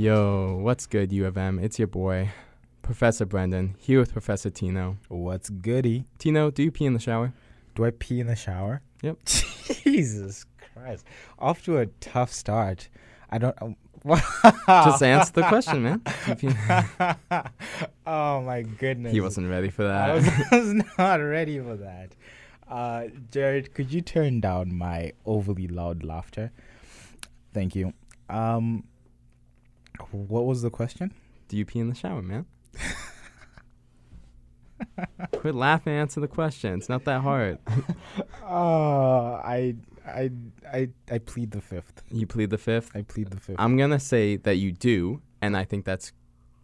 Yo, what's good, U of M? It's your boy, Professor Brendan, here with Professor Tino. What's goody? Tino, do you pee in the shower? Do I pee in the shower? Yep. Jesus Christ. Off to a tough start. I don't. Um, Just answer the question, man. Do you pee- oh my goodness. he wasn't ready for I that. was, I was not ready for that. Uh, Jared, could you turn down my overly loud laughter? Thank you. Um, what was the question? do you pee in the shower, man? Quit laughing. Answer the question. It's not that hard. Oh, I, I, I, I plead the fifth. You plead the fifth. I plead the fifth. I'm gonna say that you do, and I think that's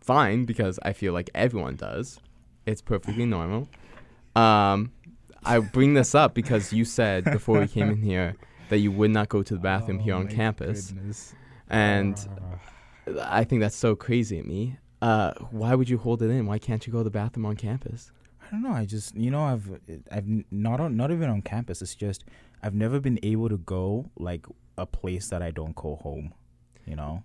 fine because I feel like everyone does. It's perfectly normal. Um, I bring this up because you said before we came in here that you would not go to the bathroom here Oh on my campus, goodness. and Ah. I think that's so crazy at me. Uh, why would you hold it in? Why can't you go to the bathroom on campus? I don't know. I just you know I've I've not on, not even on campus. It's just I've never been able to go like a place that I don't call home. You know.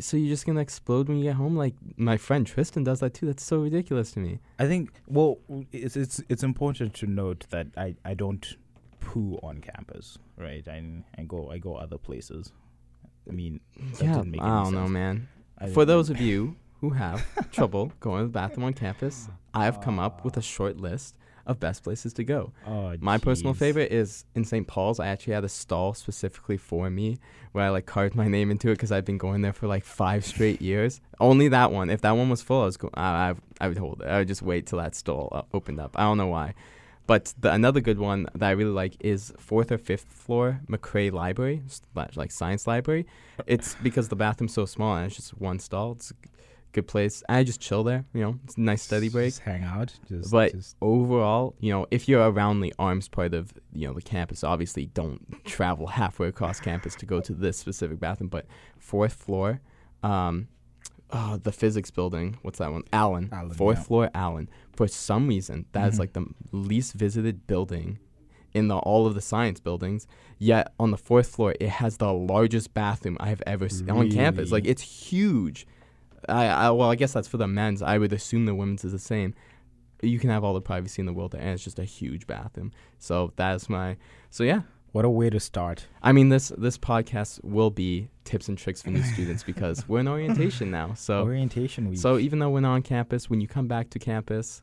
So you're just gonna explode when you get home? Like my friend Tristan does that too. That's so ridiculous to me. I think well it's it's it's important to note that I I don't poo on campus, right? I I go I go other places. I mean, that yeah, I don't know, man. For those of you who have trouble going to the bathroom on campus, I have come up with a short list of best places to go. oh, My personal favorite is in St. Paul's. I actually had a stall specifically for me where I like carved my name into it because I've been going there for like five straight years. Only that one. If that one was full, I was go- I, I, I would hold it. I would just wait till that stall uh, opened up. I don't know why. But the, another good one that I really like is fourth or fifth floor Machray Library, like science library. It's because the bathroom's so small and it's just one stall. It's a good place. I just chill there. You know, it's a nice study break Just hang out. Just, but just overall, you know, if you're around the Armes part of you know the campus, obviously don't travel halfway across campus to go to this specific bathroom. But fourth floor, um, oh, the physics building. What's that one? Allen. Allen, fourth yeah. floor, Allen. For some reason, that is Mhm. like the least visited building in the all of the science buildings. Yet on the fourth floor, it has the largest bathroom I have ever seen on campus. Like it's huge. I, I well, I guess that's for the men's. I would assume the women's is the same. You can have all the privacy in the world, and it's just a huge bathroom. So that's my. So yeah, what a way to start. I mean this this podcast will be tips and tricks for new students because we're in orientation now. So Orientation week. so even though we're not on campus, when you come back to campus,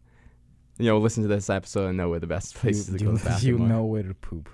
you know, listen to this episode and know where the best places you, to go to the you, bathroom you know where to poop.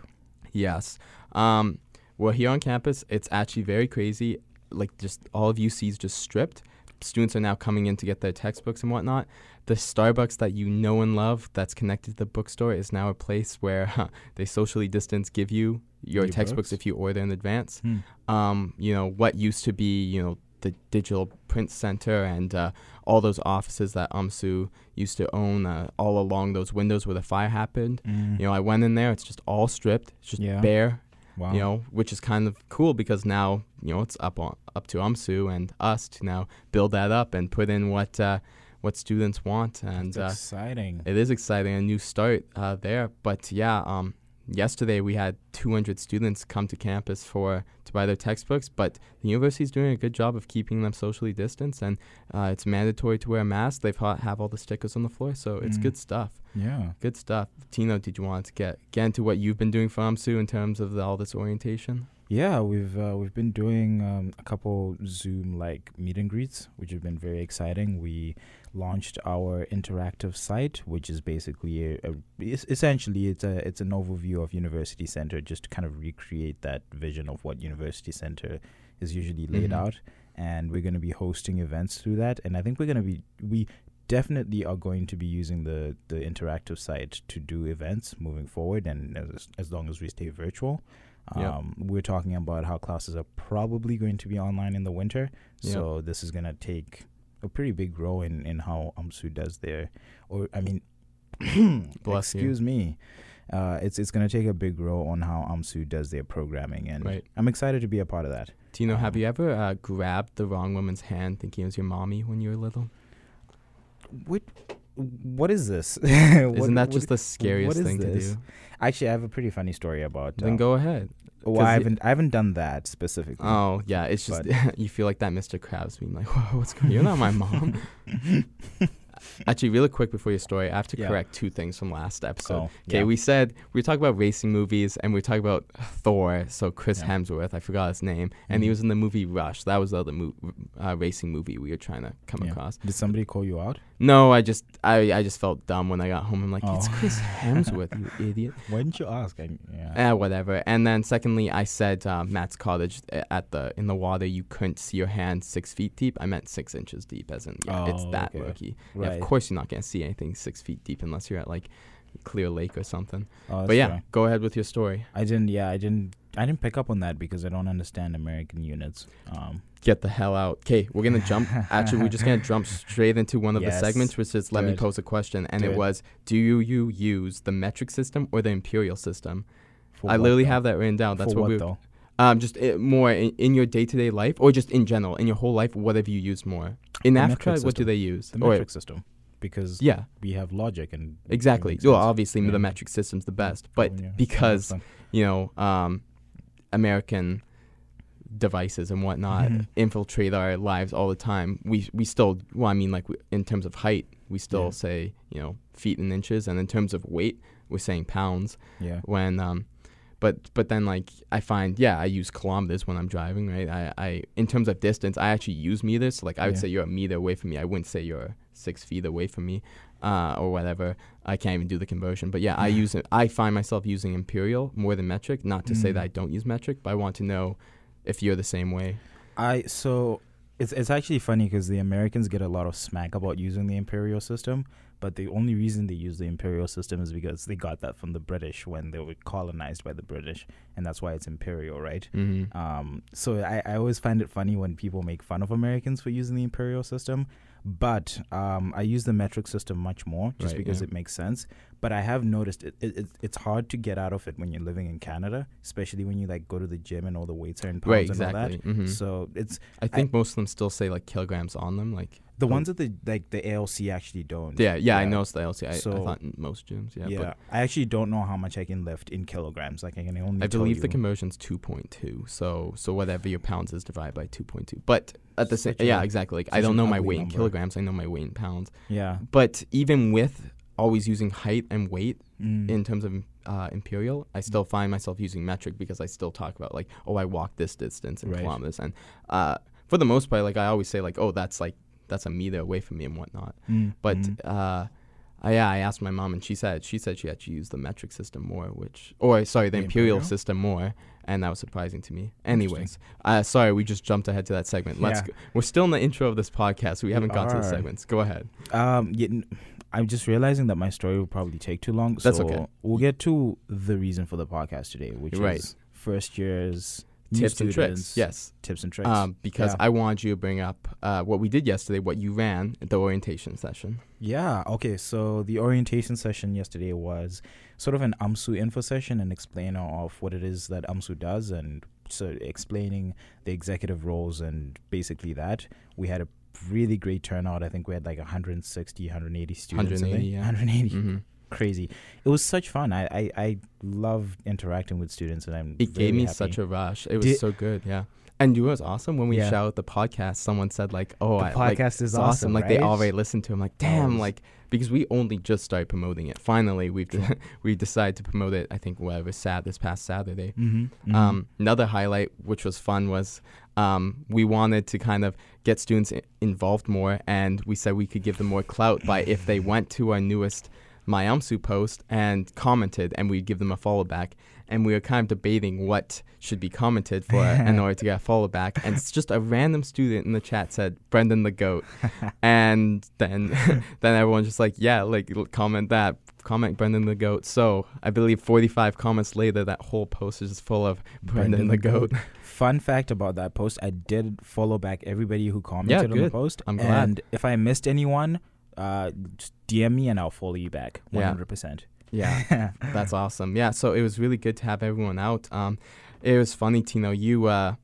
Yes. Um, well, here on campus, it's actually very crazy. Like, just all of UC is just stripped. Students are now coming in to get their textbooks and whatnot. The Starbucks that you know and love that's connected to the bookstore is now a place where huh, they socially distance give you your Your textbooks books? if you order in advance. Hmm. Um, you know, what used to be, you know, the digital print center and uh, all those offices that UMSU used to own uh, all along those windows where the fire happened. Mm. You know, I went in there. It's just all stripped. It's just Yeah. bare. Wow. You know, which is kind of cool because now you know it's up on up to UMSU and us to now build that up and put in what uh, what students want. And It's uh, exciting. it is exciting, a new start uh, there. But yeah, um, yesterday we had 200 students come to campus for to buy their textbooks. But the university is doing a good job of keeping them socially distanced, and uh, it's mandatory to wear a mask. They've ha- have all the stickers on the floor, so it's Mm. good stuff. yeah. Good stuff. Tino, did you want to get get into what you've been doing for UMSU in terms of the, all this orientation? Yeah, we've uh, we've been doing um, a couple Zoom like meet and greets, which have been very exciting. We launched our interactive site, which is basically a, a es- essentially it's a it's an overview of University Center, just to kind of recreate that vision of what University Center is usually laid Mhm. out. And we're going to be hosting events through that, and I think we're going to be we definitely are going to be using the the interactive site to do events moving forward, and as as long as we stay virtual. Yep. Um, we're talking about how classes are probably going to be online in the winter, Yep. so this is going to take a pretty big role in, in how UMSU does their, or I mean, Bless you. excuse me, uh, it's it's going to take a big role on how UMSU does their programming, and Right. I'm excited to be a part of that. Do Tino, have Um, you ever uh, grabbed the wrong woman's hand thinking it was your mommy when you were little? What what is this? Isn't that just the scariest is thing to this? do? Actually, I have a pretty funny story about. Then uh, go ahead. Well, I haven't I haven't done that specifically. Oh yeah, it's just you feel like that Mr. Krabs being like, Whoa, "What's going? On? You're not my mom." Actually, really quick before your story, I have to Yeah. correct two things from last episode. So, Okay, yeah. we said we talking about racing movies and we talking about Thor. So Chris Yeah. Hemsworth, I forgot his name, and he Mhm. was in the movie Rush. That was the other mo- uh, racing movie we were trying to come Yeah. across. Did somebody call you out? No, I just I, I just felt dumb when I got home. I'm like, it's Oh. Chris Hemsworth, you idiot. Why didn't you ask? I, yeah. Eh, whatever. And then secondly, I said uh, Matt's cottage uh, at the in the water. You couldn't see your hand six feet deep. I meant six inches deep, as in yeah, it's Oh, that okay. murky. Yeah, right. Of course, you're not gonna see anything six feet deep unless you're at like Clear Lake or something. Oh, but yeah, fair. go ahead with your story. I didn't. Yeah, I didn't. I didn't pick up on that because I don't understand American units. Um, Get the hell out. Okay, we're gonna jump. Actually, we're just gonna jump straight into one of Yes. the segments, which is let me pose a question, and it Good. was, do you, you use the metric system or the imperial system? for I literally though? have that written down. That's for what, what we though? Um just uh, more in, in your day to day life, or just in general in your whole life. What have you used more in The Africa? What do they use? The Or- metric system, because yeah, we have logic and exactly. Well, obviously Yeah. the metric system's the best, but Oh, yeah. because you know um, American devices and whatnot Mhm. infiltrate our lives all the time. We we still well, I mean, like in terms of height, we still say you know feet and inches, and in terms of weight, we're saying pounds. yeah, When um, but but then like I find yeah, I use kilometers when I'm driving, right? I I in terms of distance, I actually use meters. So like I would Yeah. say you're a meter away from me. I wouldn't say you're six feet away from me, uh, or whatever. I can't even do the conversion. But yeah, I use. I find myself using imperial more than metric. Not to say that Mm. I don't use metric, but I want to know if you're the same way. I so it's it's actually funny because the Americans get a lot of smack about using the imperial system, but the only reason they use the imperial system is because they got that from the British when they were colonized by the British, and that's why it's imperial, right? Mm-hmm. Um, so I, I always find it funny when people make fun of Americans for using the imperial system, but um, I use the metric system much more just Right, because yeah. it makes sense. But I have noticed it, it, it it's hard to get out of it when you're living in Canada, especially when you like go to the gym and all the weights are in pounds Right, and all exactly. that. hmm So it's I think most of them still say like kilograms on them. Like the Oh. ones that the like the ALC actually don't. yeah, yeah, I know it's the ALC. I, I So- thought in most gyms. Yeah, Yeah, but I actually don't know how much I can lift in kilograms. Like I can only. I believe the conversion's two point two. So so whatever your pounds is divided by two point two. But at the same yeah, exactly. Like I don't know my weight in kilograms. I know my weight in pounds. Yeah. But even with always using height and weight Mm. in terms of uh, imperial, I still find myself using metric because I still talk about like, oh, I walked this distance in Right. kilometers, and uh, for the most part, like I always say, like, oh, that's like that's a meter away from me and whatnot. Mm, But mm. uh, I, yeah, I asked my mom, and she said she said she actually used the metric system more, which or sorry, the, The imperial, imperial? system more, and that was surprising to me. Anyways, uh, sorry, we just jumped ahead to that segment. Let's Yeah. go. we're still in the intro of this podcast. So we We haven't got to the segments. Go ahead. Um, yeah, I'm just realizing that my story will probably take too long. That's so okay. We'll get to the reason for the podcast today, which Right. is first years Tips and tricks. Yes. tips and tricks. Um, because Yeah. I wanted you to bring up uh, what we did yesterday, what you ran at the orientation session. yeah. Okay. So the orientation session yesterday was sort of an UMSU info session and explainer of what it is that UMSU does and so explaining the executive roles and basically that we had a really great turnout. I think we had like 160, 180 students. 180, yeah. 180. hmm crazy. It was such fun. I I, I love interacting with students, and I'm. It gave me such a rush. It was Did- so good. Yeah. And you know what's awesome? When we Yeah. shout out the podcast, someone said like, "Oh, the I, like, podcast is it's awesome. Like they already listened to him. Like, it damn, was- like because we only just started promoting it. Finally, we've True. we decided to promote it. I think whatever sad this past Saturday. Mm-hmm, Um, another highlight, which was fun, was um, we wanted to kind of get students I- involved more, and we said we could give them more clout by if they went to our newest MyAmsu post and commented, and we'd give them a follow back. And we were kind of debating what should be commented for in order to get a follow back. And it's just a random student in the chat said Brendan the goat, and then then everyone just like yeah, like comment that, comment Brendan the goat. So I believe 45 comments later, that whole post is just full of Brendan, the goat. Fun fact about that post: I did follow back everybody who commented on the post. I'm glad. And if I missed anyone, uh, just DM me and I'll follow you back. Yeah. hundred percent. Yeah, that's awesome. Yeah, so it was really good to have everyone out. Um, it was funny, Tino. You uh,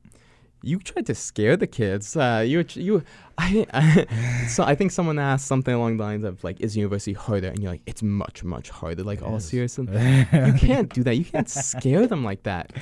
you tried to scare the kids. Uh, you you I, I so I think someone asked something along the lines of like, "Is university harder?" And you're like, "It's much much harder." Like, It all is. serious. You can't do that. You can't scare them like that.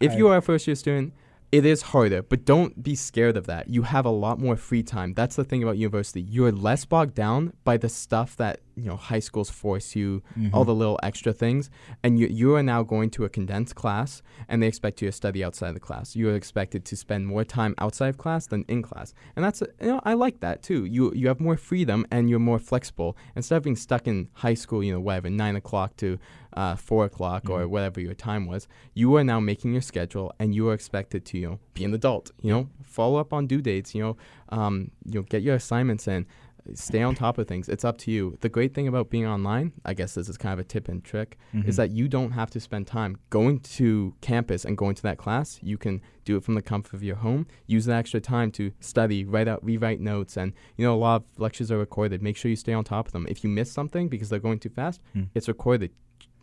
if I- you are a first year student, it is harder, but don't be scared of that. You have a lot more free time. That's the thing about university. You're less bogged down by the stuff that you know high schools force you, all Mhm. the little extra things, and you you are now going to a condensed class, and they expect you to study outside of the class. You are expected to spend more time outside of class than in class, and that's you know I like that too. You you have more freedom and you're more flexible instead of being stuck in high school. You know whatever nine o'clock to uh, four o'clock or Mhm. whatever your time was. You are now making your schedule, and you are expected to you know be an adult. You know follow up on due dates. You know um, you know get your assignments in. Stay on top of things. It's up to you. The great thing about being online, I guess this is kind of a tip and trick, is Mhm. that you don't have to spend time going to campus and going to that class. You can do it from the comfort of your home. Use the extra time to study, write out, rewrite notes, and you know a lot of lectures are recorded. Make sure you stay on top of them. If you miss something because they're going too fast, Mm. it's recorded.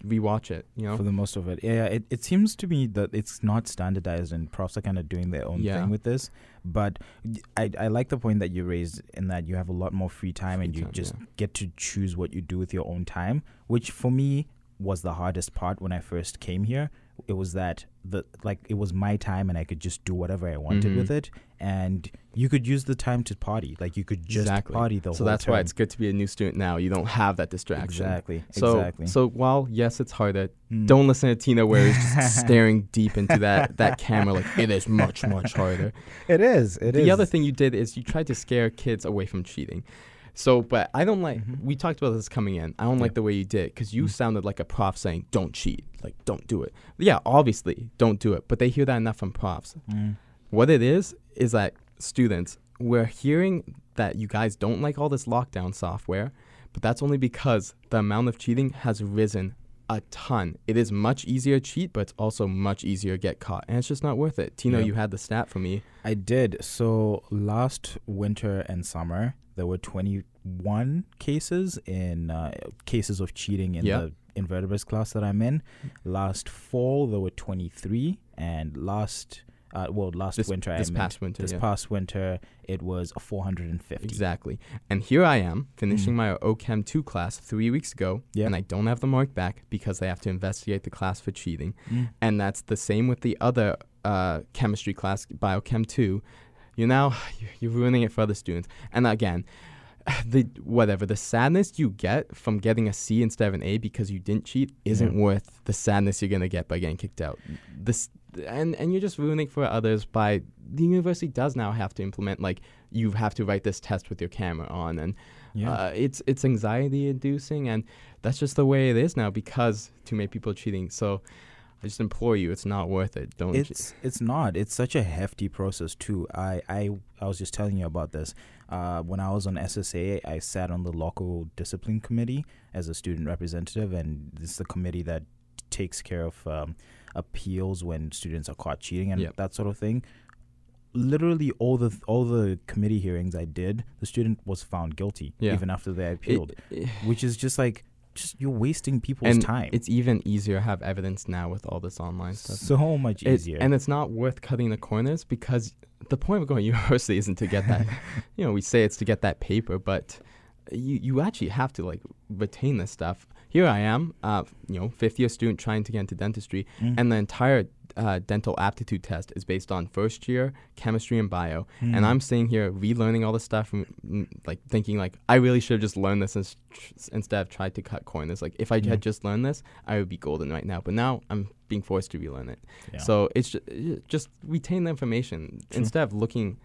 Rewatch it. You know. for the most of it. Yeah, it, it seems to me that it's not standardized and profs are kind of doing their own Yeah. thing with this. But I, I like the point that you raised in that you have a lot more free time and you time, just yeah. get to choose what you do with your own time, which for me was the hardest part when I first came here. It was that the like it was my time and I could just do whatever I wanted Mhm. with it, and you could use the time to party. Like you could just Exactly. party the so whole So that's why it's good to be a new student now. You don't have that distraction. exactly So, exactly. so while yes, it's harder. Mm. Don't listen to Tina where he's just staring deep into that that camera like it is much much harder. It is. It is. the other thing you did is you tried to scare kids away from cheating. So, but I don't like. Mhm. We talked about this coming in. I don't like the way you did because you Mm. sounded like a prof saying, "Don't cheat." Like, don't do it. Yeah, obviously, don't do it. But they hear that enough from profs. Mm. What it is is that students, we're hearing that you guys don't like all this lockdown software, but that's only because the amount of cheating has risen a ton. It is much easier to cheat, but it's also much easier to get caught, and it's just not worth it. Tino, Yep. you had the stat for me. I did. So last winter and summer, there were 21 cases in uh, cases of cheating in Yeah. the invertebrates class that I'm in. Last fall, there were 23, and last uh, well, last This- winter, this I meant, past winter, this yeah. past winter, it was 450. Exactly. And here I am finishing Mm. my OChem 2 class three weeks ago, Yep. and I don't have the mark back because they have to investigate the class for cheating. Mm. And that's the same with the other uh, chemistry class, Biochem 2. You now, you're ruining it for other students. And again, the whatever the sadness you get from getting a C instead of an A because you didn't cheat isn't Yeah. worth the sadness you're gonna get by getting kicked out. This and and you're just ruining for others by the university does now have to implement like you have to write this test with your camera on and Yeah. uh, it's it's anxiety inducing and that's just the way it is now because too many people are cheating. So I just implore you, it's not worth it. Don't. It's it's not. It's such a hefty process too. I I, I was just telling you about this. Uh, when I was on SSA, I sat on the local discipline committee as a student representative, and this is the committee that takes care of um, appeals when students are caught cheating and Yep. that sort of thing. Literally, all the all the committee hearings I did, the student was found guilty Yeah. even after they appealed, it- which is just like just you're wasting people's and time. it's even easier to have evidence now with all this online stuff. so much It- easier. and it's not worth cutting the corners because the point of going to university isn't to get that. you know, we say it's to get that paper, but you you actually have to like retain this stuff. Here I am, uh, you know, fifth year student trying to get into dentistry, Mm. and the entire uh, dental aptitude test is based on first year chemistry and bio. Mm. And I'm sitting here relearning all this stuff, and mm, like thinking like I really should have just learned this ins- instead of tried to cut corners. Like if I Yeah. had just learned this, I would be golden right now. But now I'm being forced to relearn it. Yeah. So it's just, just retain the information True. instead of looking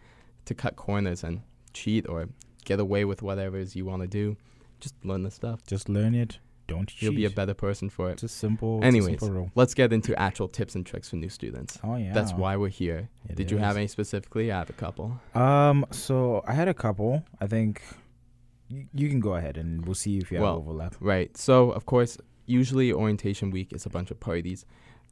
to cut corners and cheat or get away with whatever it is you want to do. Just learn the stuff. just learn it. Don't cheat. You'll be a better person for it. It's a simple. it's a Anyways, simple let's get into actual tips and tricks for new students. Oh yeah. That's why we're here. It Did you have any specifically? I have a couple. Um. So I had a couple. I think y- you can go ahead and we'll see if you have Well, overlap. Right. So, of course, usually orientation week is a bunch of parties.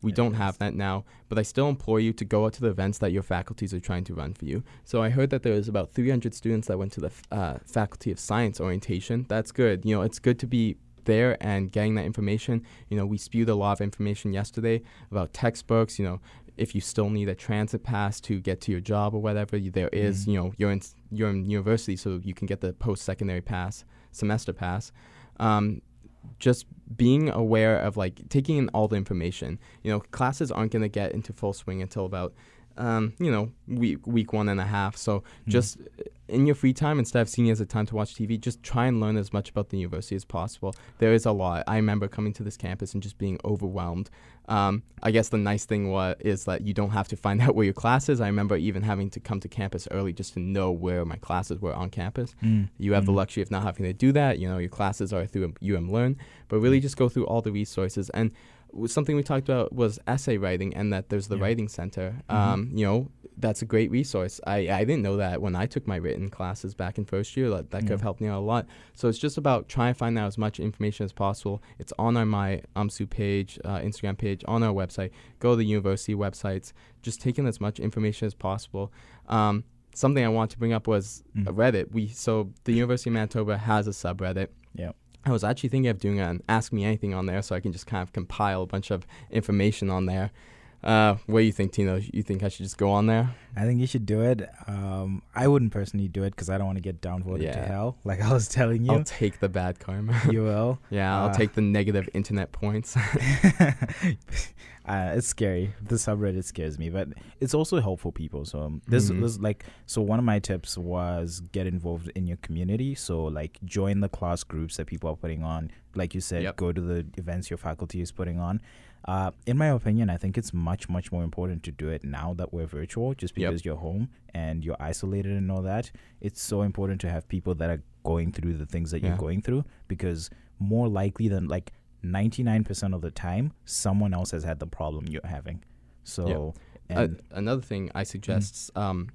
We don't is. have that now, but I still implore you to go out to the events that your faculties are trying to run for you. So I heard that there was about 300 students that went to the f- uh, Faculty of Science orientation. That's good. You know, it's good to be there and getting that information. You know, we spewed a lot of information yesterday about textbooks. You know, if you still need a transit pass to get to your job or whatever, you, there is. Mhm. You know, you're in you're in university, so you can get the post secondary pass, semester pass. Um, just being aware of like taking in all the information. You know, classes aren't going to get into full swing until about um, you know, week week one and a half. So Mm. just in your free time, instead of seeing it as a time to watch TV, just try and learn as much about the university as possible. There is a lot. I remember coming to this campus and just being overwhelmed. Um, I guess the nice thing wa- is that you don't have to find out where your class is. I remember even having to come to campus early just to know where my classes were on campus. Mm. You have the Mm. luxury of not having to do that. You know, your classes are through UM Learn, but really just go through all the resources. And something we talked about was essay writing, and that there's the Yeah. writing center. Mhm. Um, you know, that's a great resource. I, I didn't know that when I took my written classes back in first year. That, that could have helped me out a lot. So it's just about trying to find out as much information as possible. It's on our my UMSU page, uh, Instagram page, on our website. Go to the university websites. Just taking as much information as possible. Um, something I want to bring up was Mm. Reddit. We so the University of Manitoba has a subreddit. Yeah. I was actually thinking of doing an Ask Me Anything on there, so I can just kind of compile a bunch of information on there. Uh, what do you think, Tino? You think I should just go on there? I think you should do it. Um, I wouldn't personally do it because I don't want to get downvoted to hell. Like I was telling you, I'll take the bad karma. you will. yeah, I'll Uh, take the negative internet points. uh, it's scary. The subreddit scares me, but it's also helpful people. So um, this Mhm. this like so one of my tips was get involved in your community. So like join the class groups that people are putting on. Like you said, Yep. go to the events your faculty is putting on. Uh, in my opinion, I think it's much much more important to do it now that we're virtual, just Yep. because you're home and you're isolated and all that. It's so important to have people that are going through the things that Yeah. you're going through because more likely than like 99% of the time someone else has had the problem you're having so Uh, and Mm. another thing I suggest, um,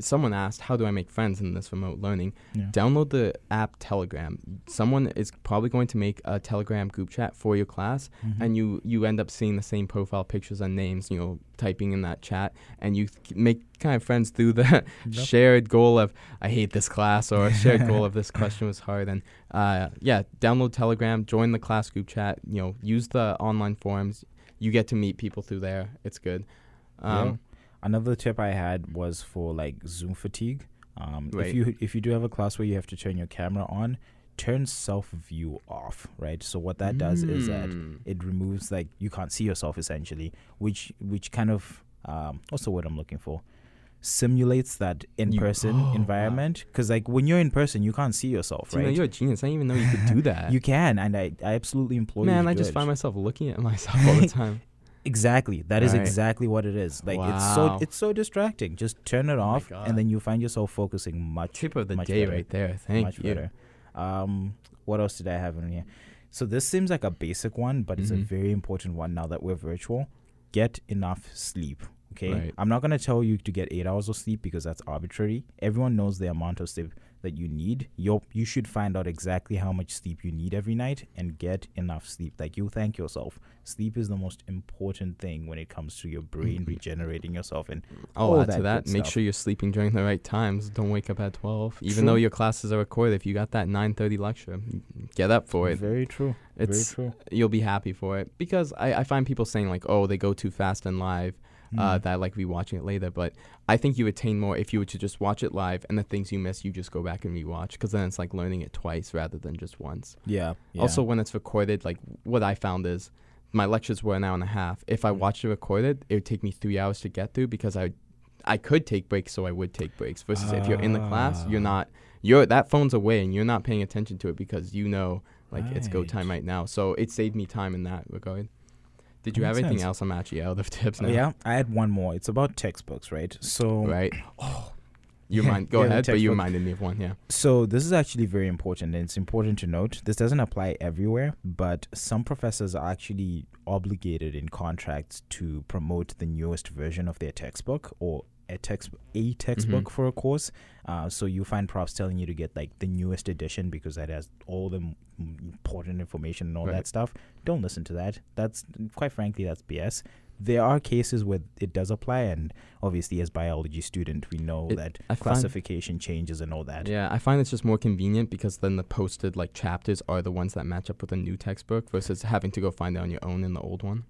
someone asked, how do I make friends in this remote learning? yeah. Download the app Telegram. Someone is probably going to make a Telegram group chat for your class, Mhm. and you you end up seeing the same profile pictures and names. You know, typing in that chat, and you th- make kind of friends through the Yep. shared goal of I hate this class or a shared goal of this question was hard. And uh, yeah, download Telegram, join the class group chat. You know, use the online forums. You get to meet people through there. It's good. Yeah. Um, another tip i had was for like zoom fatigue um, Right. if you if you do have a class where you have to turn your camera on turn self view off right so what that does is that Mm. it removes like you can't see yourself essentially which which kind of um what's the word i'm looking for simulates that in-person oh, environment because like when you're in person you can't see yourself Tino, right you're a genius. I didn't even know you could do that. you can and i, I absolutely implore you Man, I just it. find myself looking at myself all the time. Exactly. That is Right. exactly what it is. Like it's so Wow. it's so distracting. Just turn it Oh off God. and then you find yourself focusing much Tip of the much day better. right there. Thank much you. better. Um what else did I have in here? So this seems like a basic one, but it's a Mhm. very important one now that we're virtual. Get enough sleep. Okay. Right. I'm not gonna tell you to get eight hours of sleep because that's arbitrary. Everyone knows the amount of sleep that you need. You you should find out exactly how much sleep you need every night and get enough sleep. Like you thank yourself. Sleep is the most important thing when it comes to your brain Mhm. regenerating yourself and I'll all add to that that. good Make stuff. sure you're sleeping during the right times. Don't wake up at 12. Even though your classes are recorded, if you got that 9:30 lecture, get up for it. very true. It's very true. you'll be happy for it because I, I find people saying like, oh, they go too fast in live. Uh, Mm. that I like rewatching it later, but I think you attain more if you were to just watch it live and the things you miss, you just go back and rewatch because then it's like learning it twice rather than just once. yeah, yeah. Also, when it's recorded, like what I found is my lectures were an hour and a half. If I Mm. watched it recorded, it would take me three hours to get through because I, I could take breaks, so I would take breaks. Versus if you're in the class, you're Ah. not, you're that phone's away and you're not paying attention to it because you know like it's go time right now. So it saved me time in that regard. Did you have makes anything sense. else? I'm actually out of tips Oh, now. yeah, I had one more. It's about textbooks, right? So Right. Oh. You Yeah, mind? Go yeah, ahead. But you reminded me of one. Yeah. So this is actually very important, and it's important to note this doesn't apply everywhere, but some professors are actually obligated in contracts to promote the newest version of their textbook or a text a textbook Mhm. for a course. Uh, so you find profs telling you to get like the newest edition because that has all the m- important information and all Right. that stuff. Don't listen to that. That's quite frankly that's BS. There are cases where it does apply, and obviously, as biology student, we know It- that I classification changes and all that. Yeah, I find it's just more convenient because then the posted like chapters are the ones that match up with the new textbook versus having to go find it on your own in the old one.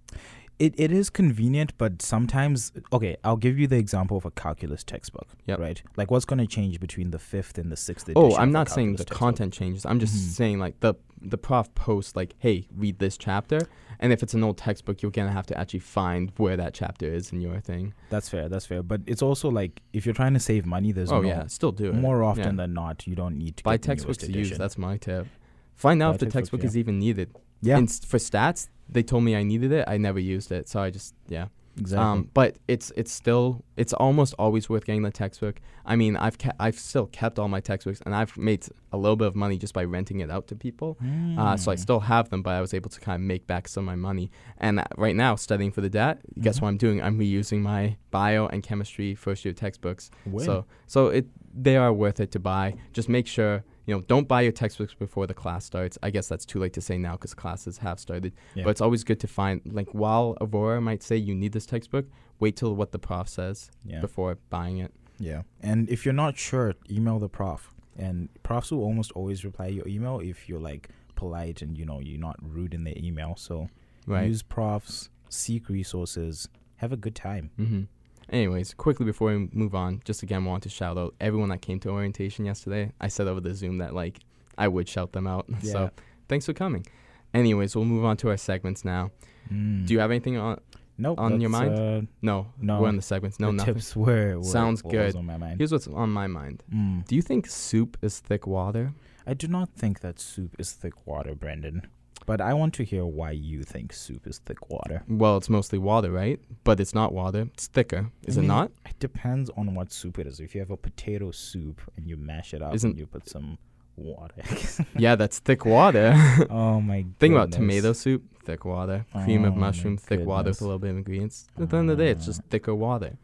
It, it is convenient, but sometimes okay, I'll give you the example of a calculus textbook. Yep. Right? Like what's gonna change between the fifth and the sixth edition? Oh, I'm not saying the textbook? content changes. I'm just Mhm. saying like the the prof posts like, hey, read this chapter, and if it's an old textbook, you're gonna have to actually find where that chapter is in your thing. That's fair, that's fair. But it's also like if you're trying to save money, there's oh no yeah, still do it. more often Yeah. than not you don't need to Buy get the textbooks to use. That's my tip. Find out Buy if the textbook yeah. is even needed. yeah, for stats, they told me I needed it. I never used it, so I just yeah. exactly. Um, but it's it's still it's almost always worth getting the textbook. I mean, I've ke- I've still kept all my textbooks, and I've made a little bit of money just by renting it out to people. Uh, so I Mm. still have them, but I was able to kind of make back some of my money. And uh, right now, studying for the DAT, guess Mhm. what I'm doing? I'm reusing my bio and chemistry first year textbooks. Win. So so it they are worth it to buy. Just make sure you know don't buy your textbooks before the class starts. I guess that's too late to say now because classes have started. Yeah. But it's always good to find like while Aurora might say you need this textbook, wait till what the prof says yeah. before buying it. Yeah. And if you're not sure, email the prof. And profs will almost always reply your email if you're like polite and you know you're not rude in their email. So Right. use profs, seek resources, have a good time. Mm-hmm. Anyways, quickly before we move on, just again want to shout out everyone that came to orientation yesterday. I said over the Zoom that like I would shout them out. Yeah. So thanks for coming. Anyways, we'll move on to our segments now. Mm. Do you have anything on? Nope, on your mind? Uh, No, No. We're on the segments. No, the nothing. tips were, were Sounds good. on my mind. Here's what's on my mind. Mm. Do you think soup is thick water? I do not think that soup is thick water, Brendan. But I want to hear why you think soup is thick water. Well, it's mostly water, right? But it's not water. It's thicker. Is I it mean, not? It depends on what soup it is. If you have a potato soup and you mash it up Isn't- and you put some water. yeah, that's thick water. oh my god. Think about tomato soup, thick water. Cream Oh of mushroom, thick water with a little bit of ingredients. At the end of the day, it's just Uh. thicker water.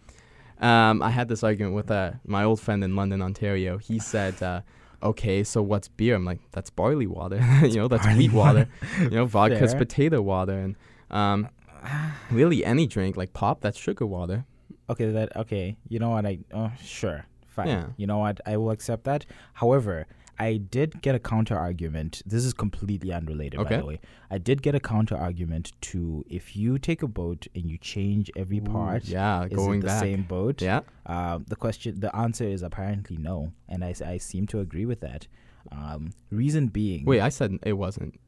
Um, I had this argument with uh, my old friend in London, Ontario. He said, uh, "Okay, so what's beer?" I'm like, "That's barley water. you know, that's wheat water. you know, vodka's Fair. potato water, and um, really any drink like pop, that's sugar water." Okay, that okay. You know what? I oh sure, fine. Yeah. You know what? I will accept that. However, I did get a counter argument. This is completely unrelated, by the way. I did get a counter argument to if you take a boat and you change every Ooh, part. yeah, Is going it the back. same boat? Yeah, Um, the question, the answer is apparently no, and I, I seem to agree with that. Um, reason being, wait, I said it wasn't. did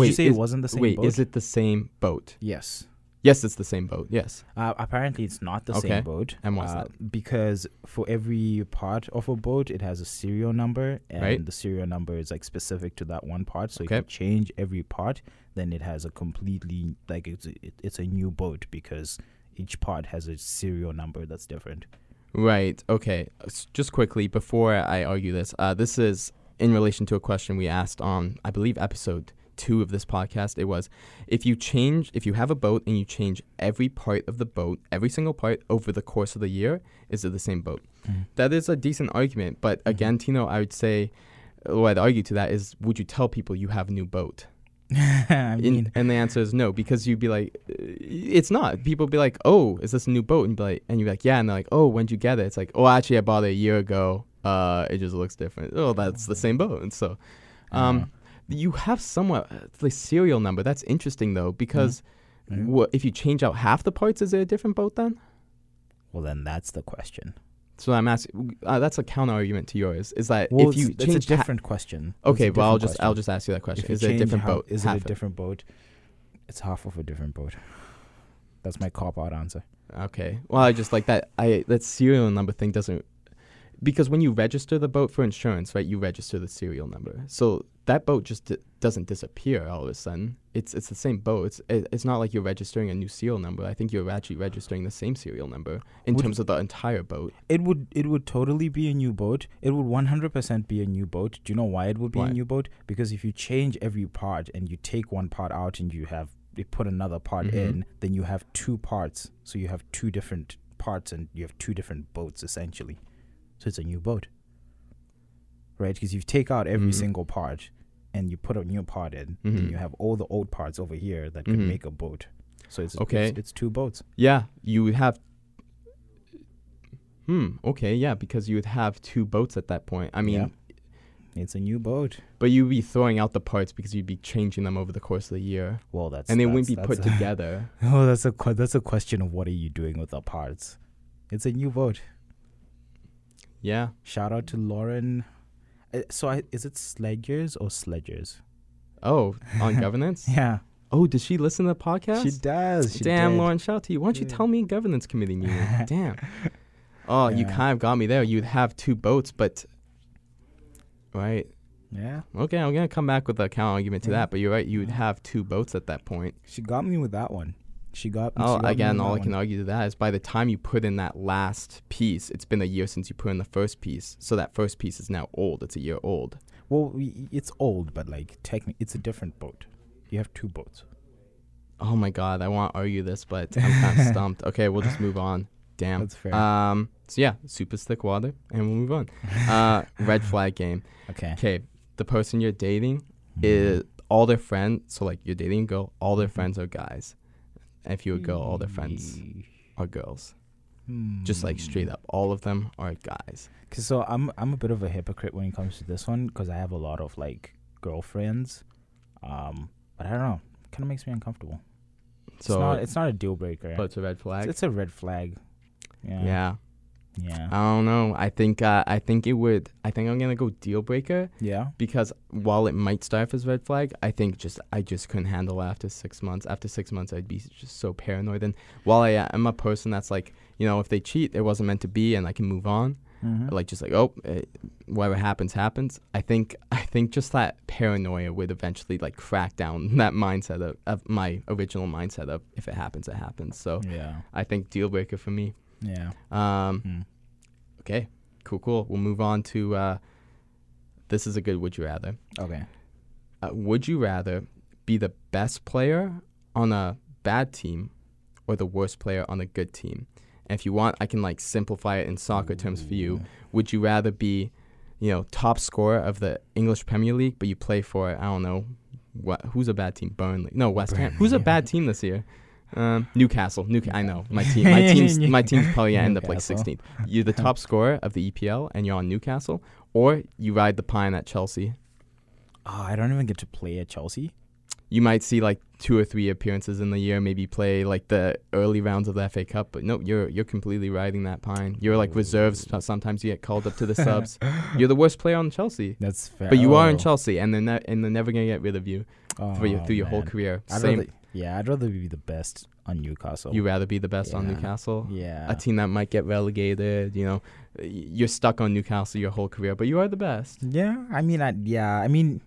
wait, you say is, it wasn't the same wait, boat? is it the same boat? Yes. Yes, it's the same boat. Yes. Uh, apparently, it's not the Okay. same boat. And why's uh, Because for every part of a boat, it has a serial number, and Right. the serial number is like specific to that one part. So Okay. if you change every part, then it has a completely like it's a, it, it's a new boat because each part has a serial number that's different. Right. Okay. Just quickly before I argue this, uh, this is in relation to a question we asked on, I believe, episode two of this podcast. It was, if you change, if you have a boat and you change every part of the boat, every single part over the course of the year, is it the same boat? That is a decent argument, but Mhm. again, Tino, I would say, what I'd argue to that is, would you tell people you have a new boat? I In- mean, and the answer is no, because you'd be like, "Uh, it's not. People would be like, oh, is this a new boat? And you'd be like, and you're like, yeah. And they're like, oh, when'd you get it? It's like, oh, actually, I bought it a year ago. Uh, it just looks different. Oh, that's the same boat. And so, um, you have somewhat uh, the serial number. That's interesting though, because Mhm. wha- if you change out half the parts, is it a different boat then? well, then that's the question. So I'm asking. Uh, that's a counter argument to yours. Is that Well, if you it's, change it's a ha- different question. It's a okay, well, I'll just I'll just ask you that question. If Is it a different how- boat? Is it a different boat? It's half of a different boat. That's my cop out answer. Okay. Well, I just like that. I that serial number thing doesn't because when you register the boat for insurance, right? You register the serial number, so that boat just d- doesn't disappear all of a sudden. It's it's the same boat. It's it, it's not like you're registering a new serial number. I think you're actually registering the same serial number in Would- terms of the entire boat. It would it would totally be a new boat. It would 100% be a new boat. Do you know why it would be Why? a new boat? Because if you change every part and you take one part out and you have you put another part Mhm. in, then you have two parts. So you have two different parts and you have two different boats essentially. So it's a new boat. Right? Because you take out every Mhm. single part and you put a new part in, then Mhm. you have all the old parts over here that could Mhm. make a boat. So it's Okay. it's, it's two boats. Yeah, you would have. Hmm. Okay. Yeah, because you would have two boats at that point. I mean, It's a new boat. But you'd be throwing out the parts because you'd be changing them over the course of the year, Well, that's and they wouldn't be put a- together. Oh, that's a that's a question of what are you doing with the parts. It's a new boat. Yeah. Shout out to Lauren. Uh, so I, is it Sledgers or Sledgers? Oh, on governance. Yeah, Oh, does she listen to the podcast? she does. She Damn, did. Lauren, shout out to you. Why don't you tell me governance committee meeting? Damn. Oh, you kind of got me there. You'd have two boats, but right. Yeah, Okay, I'm gonna come back with a counter argument to Yeah. that, but you're right. You would have two boats at that point. she got me with that one. She got. she Oh, got again, all I can argue to that is by the time you put in that last piece, it's been a year since you put in the first piece. So that first piece is now old. It's a year old. Well, it's old, but like technically, it's a different boat. You have two boats. Oh my god, I want to argue this, but I'm kind of stumped. Okay, we'll just move on. Damn. That's fair. Um. So yeah, super thick water, and we'll move on. Uh, red flag game. Okay. Okay, the person you're dating Mm-hmm. is all their friends. So like you're dating a girl, all Mm-hmm. their friends are guys. And if you're a girl, all their friends are girls. Just like straight up, all of them are guys. Cause so I'm I'm a bit of a hypocrite when it comes to this one because I have a lot of like girlfriends, um, but I don't know. Kind of makes me uncomfortable. So it's not it's not a deal breaker. but it's a red it's, flag. it's a red flag. Yeah. yeah. Yeah. I don't know. I think uh, I think it would. I think I'm gonna go deal breaker yeah. because while it might start off as red flag, I think just I just couldn't handle it after six months. After six months, I'd be just so paranoid. And while I am a person that's like, you know, if they cheat, it wasn't meant to be, and I can move on. Mhm. Like just like, oh, eh, whatever happens, happens. I think I think just that paranoia would eventually like crack down that mindset of, of my original mindset of if it happens, it happens. So yeah. I think deal breaker for me. Yeah. Um, Mm. okay, cool, cool. We'll move on to. Uh, this is a good. Would you rather? Okay. Uh, would you rather be the best player on a bad team or the worst player on a good team? And if you want, I can like simplify it in soccer terms for you. Would you rather be, you know, top scorer of the English Premier League, but you play for I don't know, what? Who's a bad team? Burnley. No, West Ham. Who's a bad team this year? Um, Newcastle. New. I know my team. My team's my team's probably gonna end up like 16th. You're the top scorer of the EPL, and you're on Newcastle, or you ride the pine at Chelsea. Oh, I don't even get to play at Chelsea. you might see like two or three appearances in the year, maybe play like the early rounds of the FA Cup. But no, you're you're completely riding that pine. You're like reserves. Sometimes you get called up to the subs. You're the worst player on Chelsea, That's fair. but you are in Oh. Chelsea, and they're ne- and they're never gonna get rid of you for your, Oh, through your whole career. I'd Same. rather, yeah, I'd rather be the best on Newcastle. You'd rather be the best on Newcastle. yeah. A team that might get relegated, you know, you're stuck on Newcastle your whole career, but you are the best. yeah. I mean, I yeah. I mean,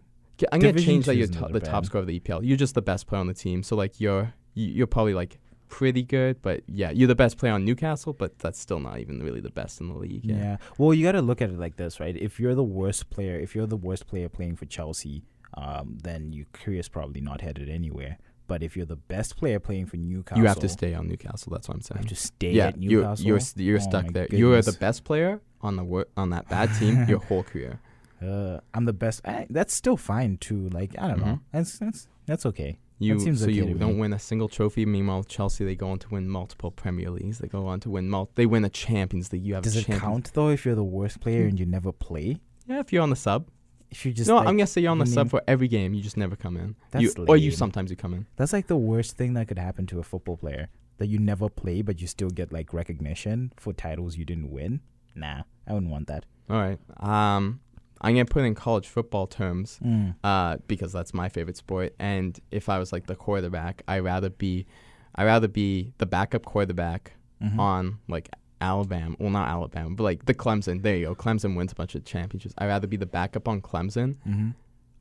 I'm gonna change that you're to- the top scorer of the EPL. You're just the best player on the team, so like you're you- you're probably like pretty good, but yeah, you're the best player on Newcastle, but that's still not even really the best in the league. Yeah. Yeah, Well, you got to look at it like this, right? If you're the worst player, if you're the worst player playing for Chelsea, um, then your career's probably not headed anywhere. But if you're the best player playing for Newcastle, you have to stay on Newcastle. That's what I'm saying. You have to stay yeah, at you're Newcastle. you're you're Oh stuck there. You are the best player on the wor- on that bad team your whole career. Uh, I'm the best. I, that's still fine too. Like I don't know. Mhm. That's that's that's okay. You seems so okay you don't win a single trophy. Meanwhile, Chelsea they go on to win multiple Premier Leagues. They go on to win mul- They win a Champions League. You have Does it Champions- count though if you're the worst player and you never play? Yeah, if you're on the sub. If you just no, like, I'm gonna say you're on the you sub for every game. You just never come in. That's you, or you sometimes you come in. That's like the worst thing that could happen to a football player. That you never play, but you still get like recognition for titles you didn't win. Nah, I wouldn't want that. All right. Um, I'm gonna put in college football terms, Mm. uh, because that's my favorite sport. And if I was like the quarterback, I rather be, I'd rather be the backup quarterback Mhm. on like Alabama. Well, not Alabama, but like the Clemson. There you go. Clemson wins a bunch of championships. I'd rather be the backup on Clemson, Mhm.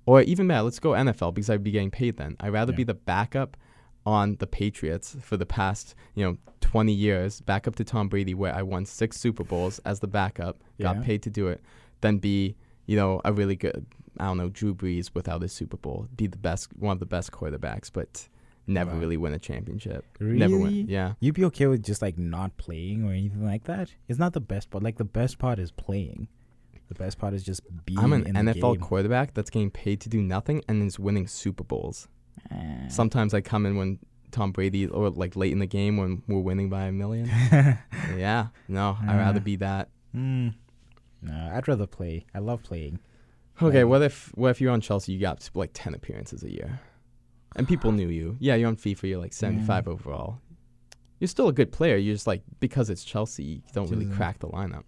or even better, let's go NFL because I'd be getting paid then. I'd rather Yeah. be the backup on the Patriots for the past, you know, 20 years, back up to Tom Brady, where I won six Super Bowls as the backup, got Yeah. paid to do it, than be, you know, a really good, I don't know, Drew Brees without his Super Bowl, be the best, one of the best quarterbacks, but never Wow. really win a championship. Never Really? win. Yeah. You'd be okay with just like not playing or anything like that? It's not the best part. Like the best part is playing. The best part is just being. In the game. I'm an NFL quarterback that's getting paid to do nothing and is winning Super Bowls. Eh. Sometimes I come in when Tom Brady or like late in the game when we're winning by a million. yeah, no, I'd rather Uh. be that. Mm. No, I'd rather play. I love playing. Okay, Like- what if what if you're on Chelsea? You got like ten appearances a year, and people knew you. Yeah, you're on FIFA. You're like 75 overall. You're still a good player. You're just like because it's Chelsea, you don't really crack the lineup.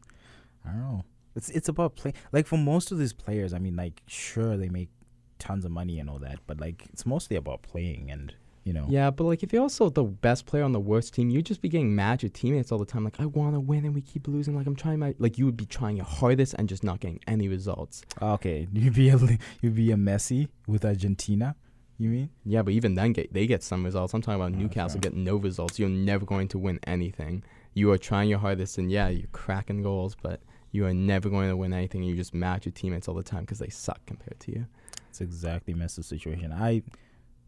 I don't know. It's it's about play. Like for most of these players, I mean, like sure they make tons of money and all that, but like it's mostly about playing and you know. Yeah, but like if you're also the best player on the worst team, you'd just be getting mad at your teammates all the time. Like I want to win and we keep losing. Like I'm trying my like you would be trying your hardest and just not getting any results. Okay, you'd be a you'd be a Messi with Argentina. You mean? Yeah, but even then, get they get some results. I'm talking about Oh, Newcastle fair. get no results. You're never going to win anything. You are trying your hardest, and yeah, you're cracking goals, but you are never going to win anything. You just match your teammates all the time because they suck compared to you. It's exactly Messi's situation. I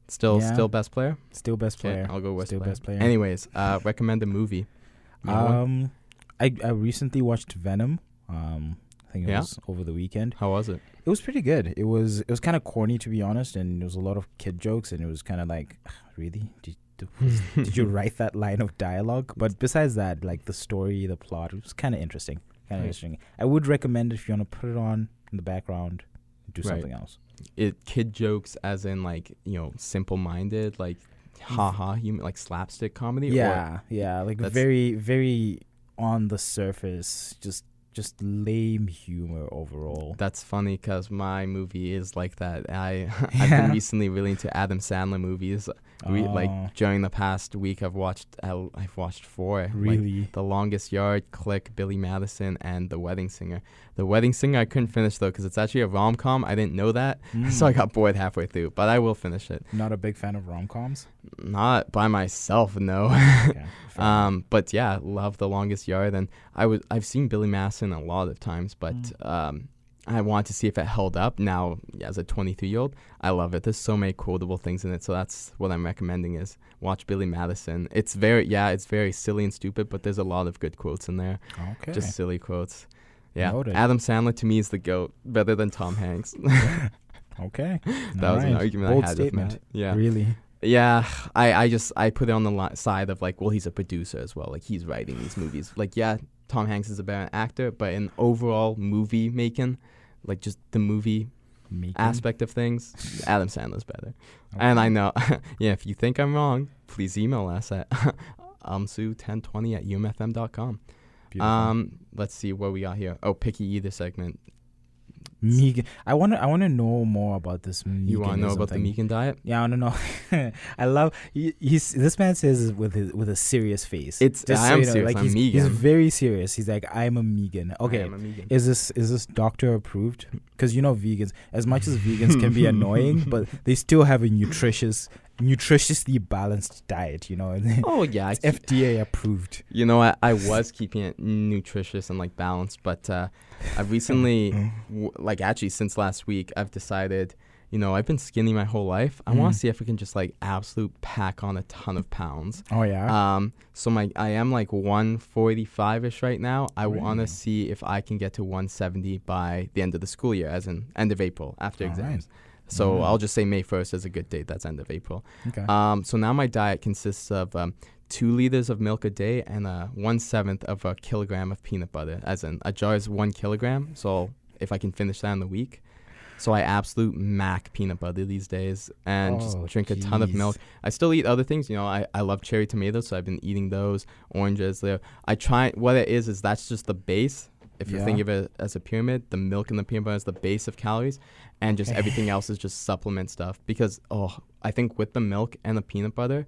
Still, Yeah. still best player. still best Okay, player. I'll go West Still player. best player. Anyways, uh, recommend a movie. You know one? Um, I I recently watched Venom. Um, I think it Yeah? was over the weekend. How was it? It was pretty good. It was it was kind of corny to be honest, and there was a lot of kid jokes, and it was kind of like, really, did, did you write that line of dialogue? But besides that, like the story, the plot, it was kind of interesting. Kind of Right. interesting. I would recommend if you want to put it on in the background, do Right. something else. It kid jokes as in like you know simple minded like ha ha human like slapstick comedy. or- Yeah, yeah, like very, very on the surface, just just lame humor overall. That's funny because my movie is like that. I I've Yeah. been recently really into Adam Sandler movies. We, Oh, like during the past week, I've watched I've watched four. Like, really, the Longest Yard, Click, Billy Madison, and The Wedding Singer. The Wedding Singer I couldn't finish though because it's actually a rom com. I didn't know that, so I Mm. got bored halfway through. But I will finish it. not a big fan of rom coms. Not by myself, no. Okay. Um, but yeah, love the longest yard, and I was I've seen Billy Madison a lot of times, but Mm. um, I wanted to see if it held up. Now, as a 23 year old, I love it. There's so many quotable things in it, so that's what I'm recommending is watch Billy Madison. It's very yeah, it's very silly and stupid, but there's a lot of good quotes in there, okay, just silly quotes. Yeah, Noted. Adam Sandler to me is the goat, better than Tom Hanks. okay. that was an argument Bold I had statement. with Matt. Yeah, Really? Yeah, I, I just I put it on the li- side of like, well, he's a producer as well. Like he's writing these movies. Like yeah, Tom Hanks is a better actor, but in overall movie making, like just the movie Making? aspect of things, Adam Sandler's better. And I know, yeah, if you think I'm wrong, please email us at umsu1020 at umfm.com. Beautiful. Um, let's see what we got here. Oh, picky either segment. Megan, I want to. I want to know more about this. You want to know about thing. the Megan diet? Yeah, I want to know. I love. He, he's this man says with his with a serious face. It's- Just I so am you know, serious, Like I'm he's, he's very serious. He's like, I'm a Megan. I Okay, a Megan. is this is this doctor approved? Because you know vegans, as much as vegans can be annoying, but they still have a nutritious, nutritiously balanced diet. You know, oh yeah, I it's FDA approved. You know, I, I was keeping it nutritious and like balanced, but uh, I recently, w- like actually since last week, I've decided, you know, I've been skinny my whole life. I want Mm. to see if we can just like absolute pack on a ton of pounds. Oh yeah. Um, so my I am like 145 ish right now. I want to see if I can get to 170 by the end of the school year, as in end of April after All right. So Mm. I'll just say May 1st is a good date. That's end of April. okay. Um, so now my diet consists of um, two liters of milk a day and uh, one seventh of a kilogram of peanut butter. As in, a jar is one kilogram. So if I can finish that in the week, so I absolute mac peanut butter these days and Oh, just drink a ton of milk. I still eat other things. You know, I, I love cherry tomatoes, so I've been eating those. Oranges. There. I try. What it is is that's just the base. If Yeah. thinking of it as a pyramid, the milk and the peanut butter is the base of calories, and just everything else is just supplement stuff. Because oh, I think with the milk and the peanut butter,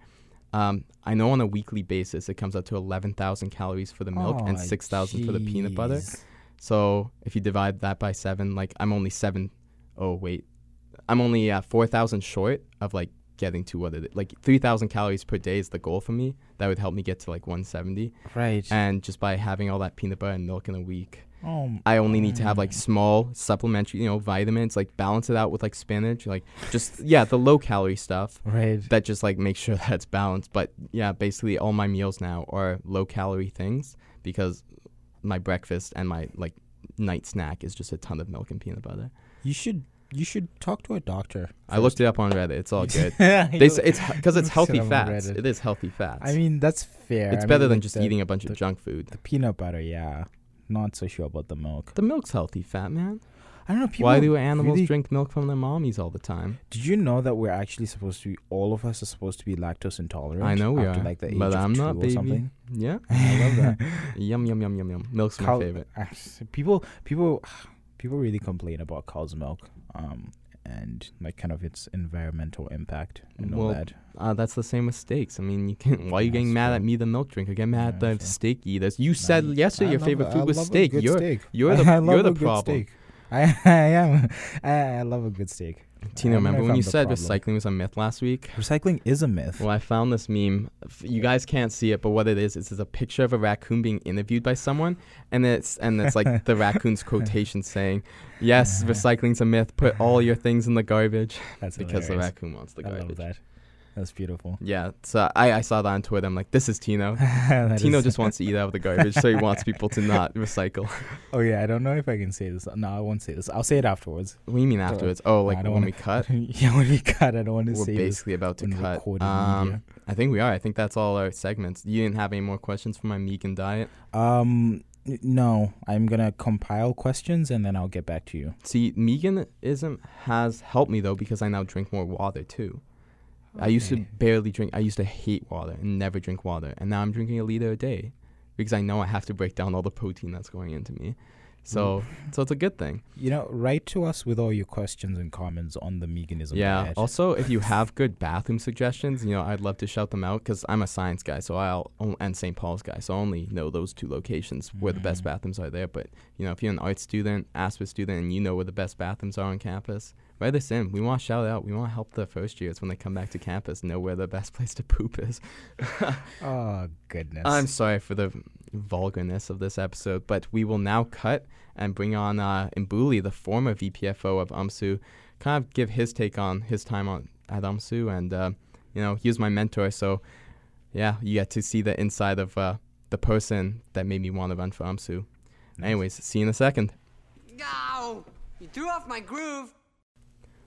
um, I know on a weekly basis it comes out to eleven thousand calories for the milk and Oh, six thousand for the peanut butter. So if you divide that by seven, like I'm only seven oh wait, I'm only uh, four thousand short of like getting to what it is. Like three thousand calories per day is the goal for me. That would help me get to like 170. Right. And just by having all that peanut butter and milk in a week, oh, I only need to have like small supplementary, you know, vitamins, like balance it out with like spinach, like just yeah, the low calorie stuff Right. that just like make sure that's balanced. But yeah, basically all my meals now are low calorie things because my breakfast and my like night snack is just a ton of milk and peanut butter. You should you should talk to a doctor. I looked it up on Reddit. It's all good. they They say it's because it's it healthy on fats. It is healthy fats. I mean, that's fair. it's I better mean, than just the, eating a bunch the- of junk food. the peanut butter. Yeah, not so sure about the milk. The milk's healthy, fat man. I don't know. People Why do animals really- drink milk from their mommies all the time? Did you know that we're actually supposed to be? All of us are supposed to be lactose intolerant. I know we after are, like the age but of I'm two not, or baby. something. Yeah, I love that. yum yum yum yum yum. Milk's my favorite. people, people, people really complain about cow's milk, um, and like kind of its environmental impact and all that. Uh, that's the same with steaks. I mean, you can. Why are you getting mad true. at me, the milk drinker? Get mad at the true. steak eaters. You said Nah, yesterday I your favorite a- food I was a steak. You're steak. you're the I love you're a the good problem. Steak. I, I am. I, I love a good steak. Tina, I remember when you said problem. recycling was a myth last week? Recycling is a myth. Well, I found this meme. You guys can't see it, but what it is is it's a picture of a raccoon being interviewed by someone, and it's and it's like the raccoon's quotation saying, "Yes, recycling's a myth. Put all your things in the garbage That's because the raccoon wants the I garbage." love that. That's beautiful. Yeah, so I, I saw that on Twitter. I'm like, this is Tino. Tino is- just wants to eat out of the garbage, so he wants people to not recycle. Oh yeah, I don't know if I can say this. No, I won't say this. I'll say it afterwards. What do you mean Don't- afterwards? Oh, like I when wanna- we cut? yeah, when we cut, I don't want to. We're say basically about to cut. Um. I think we are. I think that's all our segments. You didn't have any more questions for my vegan diet? Um, no, I'm gonna compile questions and then I'll get back to you. See, veganism has helped me though because I now drink more water too. I used to barely drink. I used to hate water and never drink water, and now I'm drinking a liter a day because I know I have to break down all the protein that's going into me. So, so it's a good thing. You know, write to us with all your questions and comments on the veganism Yeah. Also, if you have good bathroom suggestions, you know, I'd love to shout them out because I'm a science guy, so I'll and St. Paul's guy, so I only know those two locations where the best Mhm. bathrooms are there. But you know, if you're an art student, Asper student, and you know where the best bathrooms are on campus, write us in. We want to shout out. We want to help the first years when they come back to campus know where the best place to poop is. oh goodness. I'm sorry for the vulgarness of this episode, but we will now cut and bring on uh, Mbuli, the former VPFO of UMSU, kind of give his take on his time on at UMSU, and uh, you know he was my mentor, so yeah, you get to see the inside of uh, the person that made me want to run for UMSU. Nice. Anyways, see you in a second. Ow! You threw off my groove.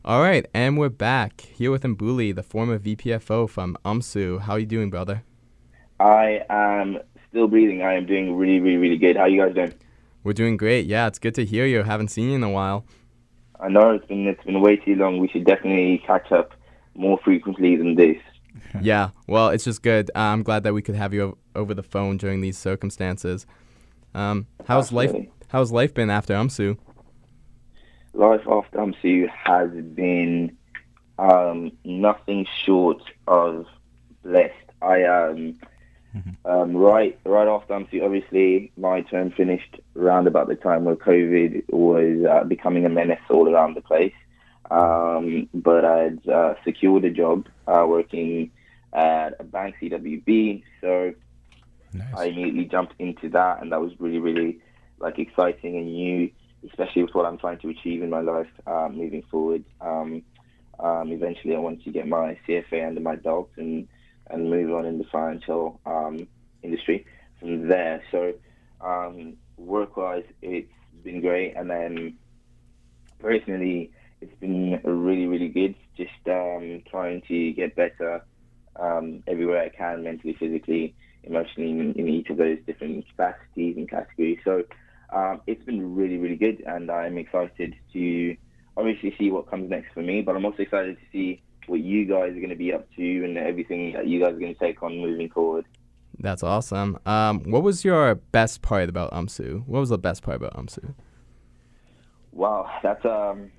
All right, and we're back here with Mbuli, the former VPFO from UMSU. How are you doing, brother? I am still breathing. I am doing really, really, really good. How you guys doing? We're doing great. Yeah, it's good to hear you. Haven't seen you in a while. I know it's been it's been way too long. We should definitely catch up more frequently than this. yeah, well, it's just good. Uh, I'm glad that we could have you o- over the phone during these circumstances. Um, how's life? Absolutely. How's life been after UMSU? Life after UMSU has been um, nothing short of blessed. I um, um, right right after UMSU, obviously my term finished around about the time where COVID was uh, becoming a menace all around the place. Um, but I'd uh, secured a job uh, working at a bank, CWB. So nice. I immediately jumped into that, and that was really, really like exciting and new, especially with what I'm trying to achieve in my life uh, moving forward. Um, um, eventually, I want to get my CFA under my belt and and move on in the financial um, industry from there. So, um, work-wise, it's been great, and then personally, it's been really, really good. Just um, trying to get better um, everywhere I can, mentally, physically, emotionally, in, in each of those different capacities and categories. So um, it's been really, really good, and I'm excited to obviously see what comes next for me. But I'm also excited to see what you guys are going to be up to and everything that you guys are going to take on moving forward. That's awesome. Um, what was your best part about UMSU? What was the best part about UMSU? Wow, that's um,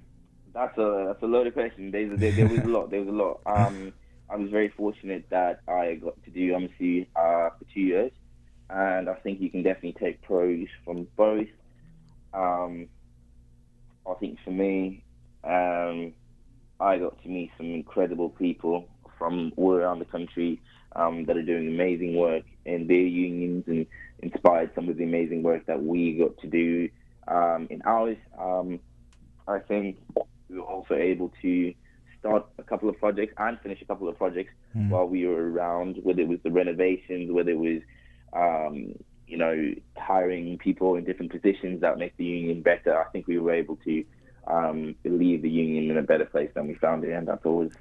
that's a that's a loaded question. There's, there, there was a lot. There was a lot. Um, I was very fortunate that I got to do UMSU uh, for two years, and I think you can definitely take pros from both. Um, I think for me, um, I got to meet some incredible people from all around the country um, that are doing amazing work in their unions and inspired some of the amazing work that we got to do um, in ours. Um, I think we were also able to start a couple of projects and finish a couple of projects Mm. while we were around, whether it was the renovations, whether it was, um, you know, hiring people in different positions that make the union better. I think we were able to um, leave the union in a better place than we found it, and that was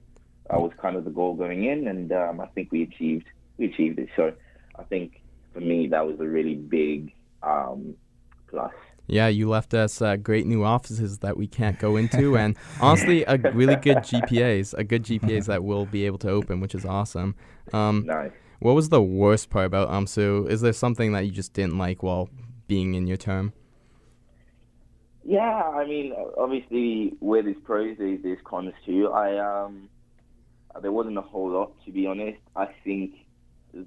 that was kind of the goal going in, and um, I think we achieved we achieved it. So I think for me that was a really big um, plus. Yeah, you left us uh, great new offices that we can't go into, and honestly, a really good GPAs, a good GPAs that we'll be able to open, which is awesome. Um, Nice. what was the worst part about UMSU? Is there something that you just didn't like while being in your term? Yeah, I mean, obviously, where there's pros, there's, there's cons too. I um, there wasn't a whole lot to be honest. I think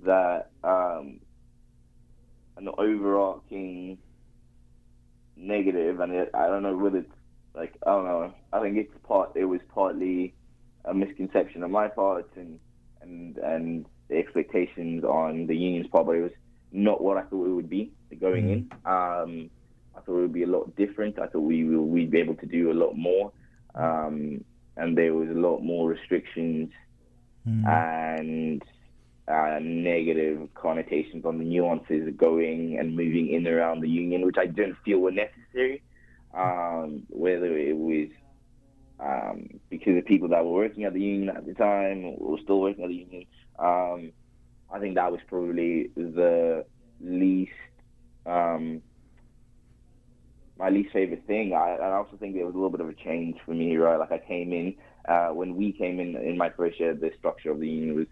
that um, an overarching negative, and it, I don't know whether it's like I don't know. I think it's part. It was partly a misconception on my part, and and and the expectations on the union's part, but it was not what I thought it would be going in. Um, thought it would be a lot different. I thought we will, we'd be able to do a lot more, um, and there was a lot more restrictions and uh, negative connotations on the nuances of going and moving in and around the union, which I didn't feel were necessary. Um, whether it was um, because the people that were working at the union at the time or were still working at the union, um, I think that was probably the least um, my least favorite thing. I, I also think there was a little bit of a change for me, right? Like I came in uh, when we came in in my first year, the structure of the union was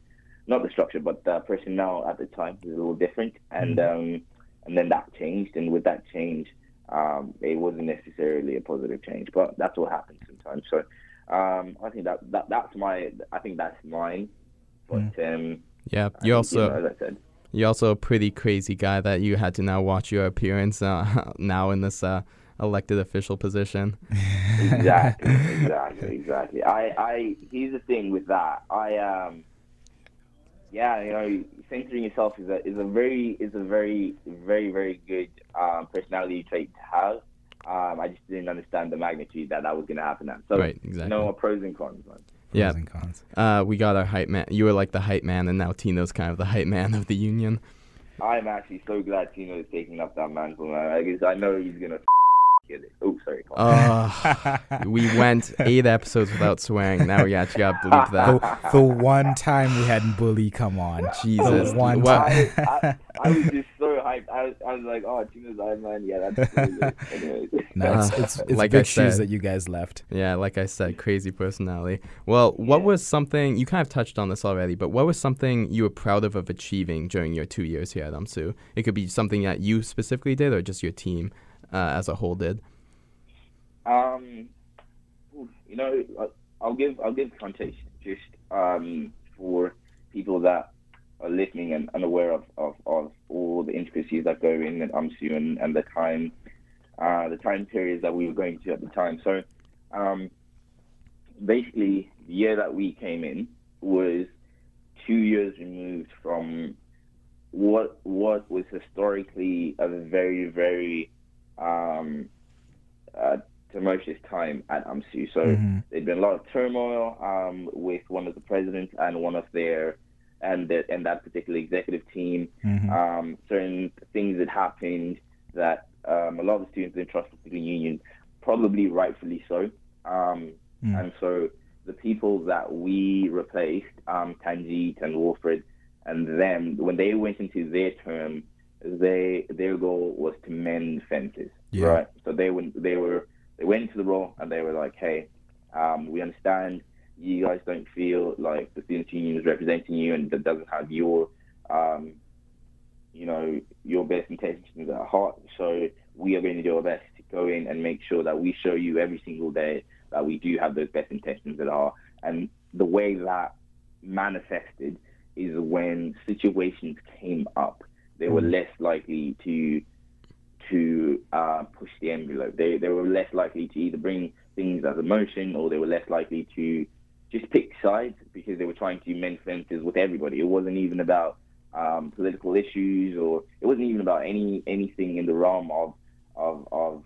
not the structure, but the personnel at the time was a little different, and um, and then that changed, and with that change, um, it wasn't necessarily a positive change, but that's what happens sometimes. So um, I think that, that that's my I think that's mine, but um, Yeah, I you think, also know, as I said. You're also a pretty crazy guy that you had to now watch your appearance uh, now in this uh, elected official position. exactly, exactly, exactly. I, I, here's the thing with that. I, um, yeah, you know, centering yourself is a is a very is a very very very good um, personality trait to have. Um, I just didn't understand the magnitude that that was going to happen. At. So, Right, exactly. No pros and cons, man. Yeah. And cons. Uh, we got our hype man. You were like the hype man, and now Tino's kind of the hype man of the union. I'm actually so glad Tino is taking up that mantle, man. Because I know he's gonna get it. Oh, sorry. Uh, we went eight episodes without swearing. Now we actually got to believe that. the, the one time we had Mbuli come on. Jesus. The one What- time. I, I, I was just so hyped. I was, I was like, oh, Tino's Iron Man. Yeah, that's really good. Anyways. No, it's, Uh, it's, it's like I big shoes said. that you guys left. Yeah, like I said, crazy personality. Well, what Yeah. was something you kind of touched on this already, but what was something you were proud of of achieving during your two years here at UMSU? It could be something that you specifically did, or just your team uh, as a whole did. Um, you know, I- I'll give I'll give context just um, for people that are listening and unaware of, of, of all the intricacies that go in at UMSU and, and the time uh, the time periods that we were going to at the time. So um, basically, the year that we came in was two years removed from what what was historically a very very um, uh, tumultuous time at UMSU. So Mhm. there'd been a lot of turmoil um, with one of the presidents and one of their and the, and that particular executive team. Mhm. Um, certain things that happened that um, a lot of the students didn't trust the union, probably rightfully so. Um, Mm. And so the people that we replaced, um, Tanjit and Wilfred, and them, when they went into their term, they their goal was to mend fences, Yeah. right? So they went they were they went into the role and they were like, hey, um, we understand you guys don't feel like the students union is representing you and that doesn't have your um, you know your best intentions at heart. So we are going to do our best to go in and make sure that we show you every single day that we do have those best intentions at heart. And the way that manifested is when situations came up, they were less likely to to uh, push the envelope. They they were less likely to either bring things as emotion or they were less likely to just pick sides because they were trying to mend fences with everybody. It wasn't even about um, political issues or it wasn't even about any anything in the realm of of, of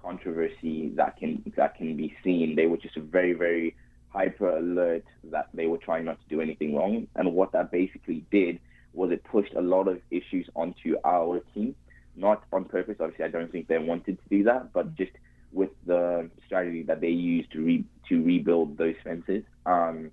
controversy that can that can be seen. They were just very very hyper alert that they were trying not to do anything wrong. And what that basically did was it pushed a lot of issues onto our team, not on purpose. Obviously, I don't think they wanted to do that, but just with the strategy that they used to re- to rebuild those fences, um,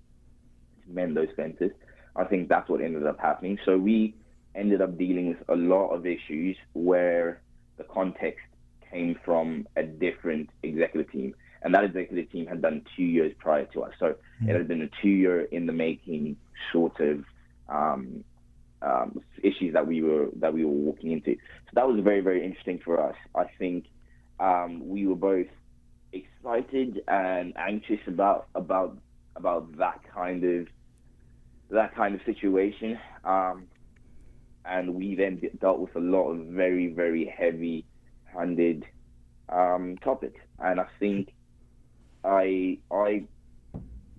to mend those fences. I think that's what ended up happening. So we ended up dealing with a lot of issues where the context came from a different executive team, and that executive team had done two years prior to us. So mm-hmm. it had been a two-year in the making sort of um, um, issues that we were that we were walking into. So that was very very interesting for us. I think um, we were both excited and anxious about about about that kind of that kind of situation. Um, and we then dealt with a lot of very, very heavy-handed um, topics. And I think I, I,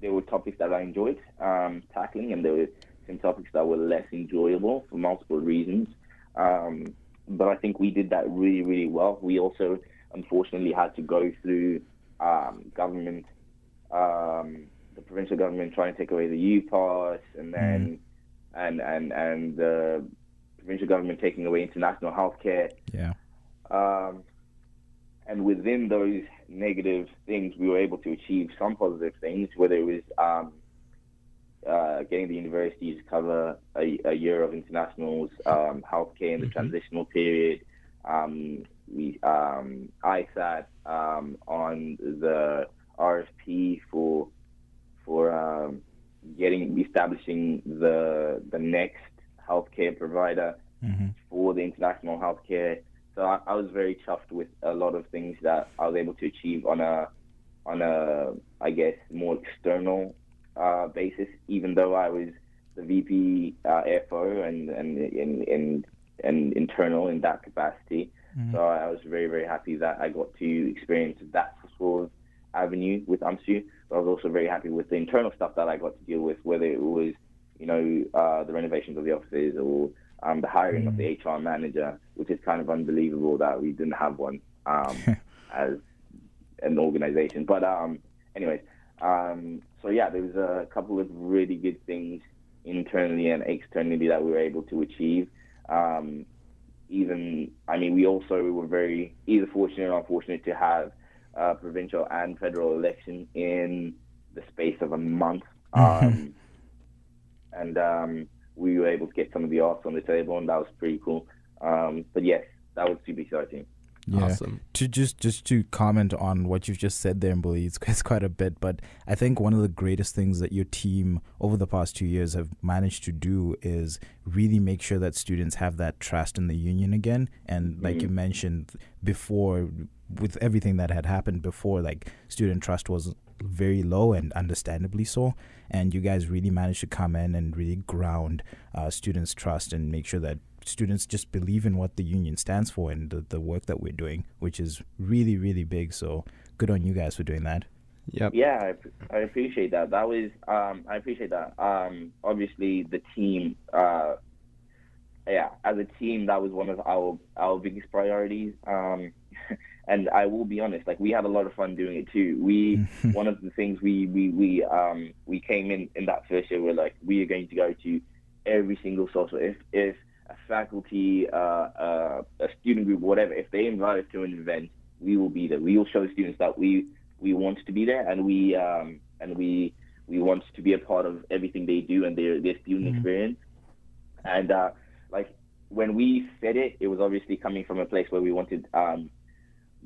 there were topics that I enjoyed um, tackling, and there were some topics that were less enjoyable for multiple reasons. Um, but I think we did that really, really well. We also, unfortunately, had to go through um, government, um, the provincial government trying to take away the U pass, and then, mm. and and and the provincial government taking away international healthcare. Yeah. Um, and within those negative things, we were able to achieve some positive things, whether it was um, uh, getting the universities to cover a, a year of internationals, um, healthcare in the mm-hmm. transitional period. Um, we um, ISAT um, on the RFP for for um, getting establishing the the next healthcare provider mm-hmm. for the international healthcare. So I, I, was very chuffed with a lot of things that I was able to achieve on a on a I guess more external uh, basis. Even though I was the VP uh, FO and and in and, and internal in that capacity. Mm-hmm. So I was very very happy that I got to experience that sort of avenue with UMSU. But I was also very happy with the internal stuff that I got to deal with, whether it was you know, uh, the renovations of the offices or um, the hiring mm. of the HR manager, which is kind of unbelievable that we didn't have one um, as an organization. But um, anyways, um, so yeah, there was a couple of really good things internally and externally that we were able to achieve. Um, even, I mean, we also were very either fortunate or unfortunate to have a provincial and federal election in the space of a month. Um, and um, we were able to get some of the arts on the table, and that was pretty cool. Um, but yes, that was super exciting. Yeah. Awesome. To just just to comment on what you've just said there, Mbuli, it's, it's quite a bit, but I think one of the greatest things that your team over the past two years have managed to do is really make sure that students have that trust in the union again. And like mm-hmm. you mentioned before, with everything that had happened before, like student trust was very low and understandably so. And you guys really managed to come in and really ground uh, students' trust and make sure that students just believe in what the union stands for and the, the work that we're doing, which is really, really big. So good on you guys for doing that. Yep. Yeah, I, I appreciate that. That was um, I appreciate that. Um, obviously, the team. Uh, yeah, as a team, that was one of our our biggest priorities. Um, and I will be honest, like we had a lot of fun doing it too. We one of the things we we we um we came in in that first year. We're like we are going to go to every single social. If if a faculty, uh, uh, a student group, whatever, if they invite us to an event, we will be there. We will show the students that we we want to be there, and we um and we we want to be a part of everything they do and their their student mm-hmm. experience. And uh, like when we said it, it was obviously coming from a place where we wanted um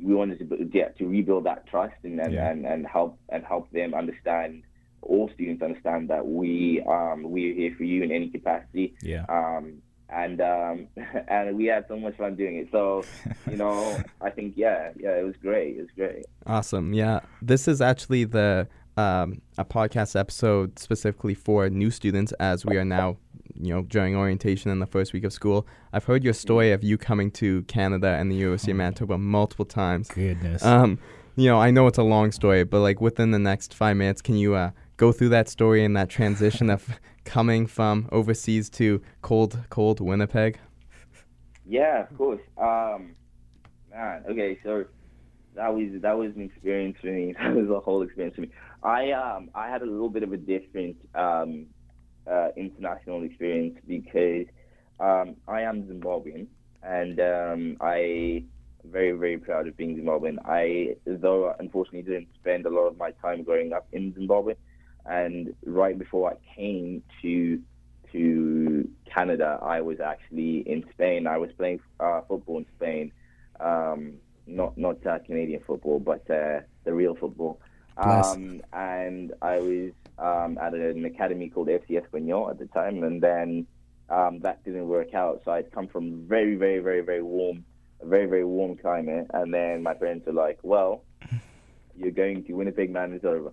we wanted to get to rebuild that trust and and, yeah. and, and help and help them understand all students understand that we um we are here for you in any capacity. Yeah. Um and um and we had so much fun doing it. So, you know, I think yeah, yeah, it was great. It was great. Awesome. Yeah. This is actually the um a podcast episode specifically for new students as we are now you know, during orientation in the first week of school. I've heard your story of you coming to Canada and the University of. Manitoba multiple times. Goodness. Um, you know, I know it's a long story, but like within the next five minutes, can you uh, go through that story and that transition of coming from overseas to cold, cold Winnipeg? Yeah, of course. Um, man, okay, so that was that was an experience for me. That was a whole experience for me. I um I had a little bit of a different um uh, international experience because um, I am Zimbabwean and um, I very very proud of being Zimbabwean. I though unfortunately didn't spend a lot of my time growing up in Zimbabwe, and right before I came to to Canada, I was actually in Spain. I was playing uh, football in Spain um, not not uh, Canadian football, but uh, the real football. Um, and I was um, at an academy called FC Español at the time, and then um, that didn't work out. So I'd come from very, very, very, very warm, a very, very warm climate, and then my parents were like, "Well, you're going to Winnipeg, Manitoba,"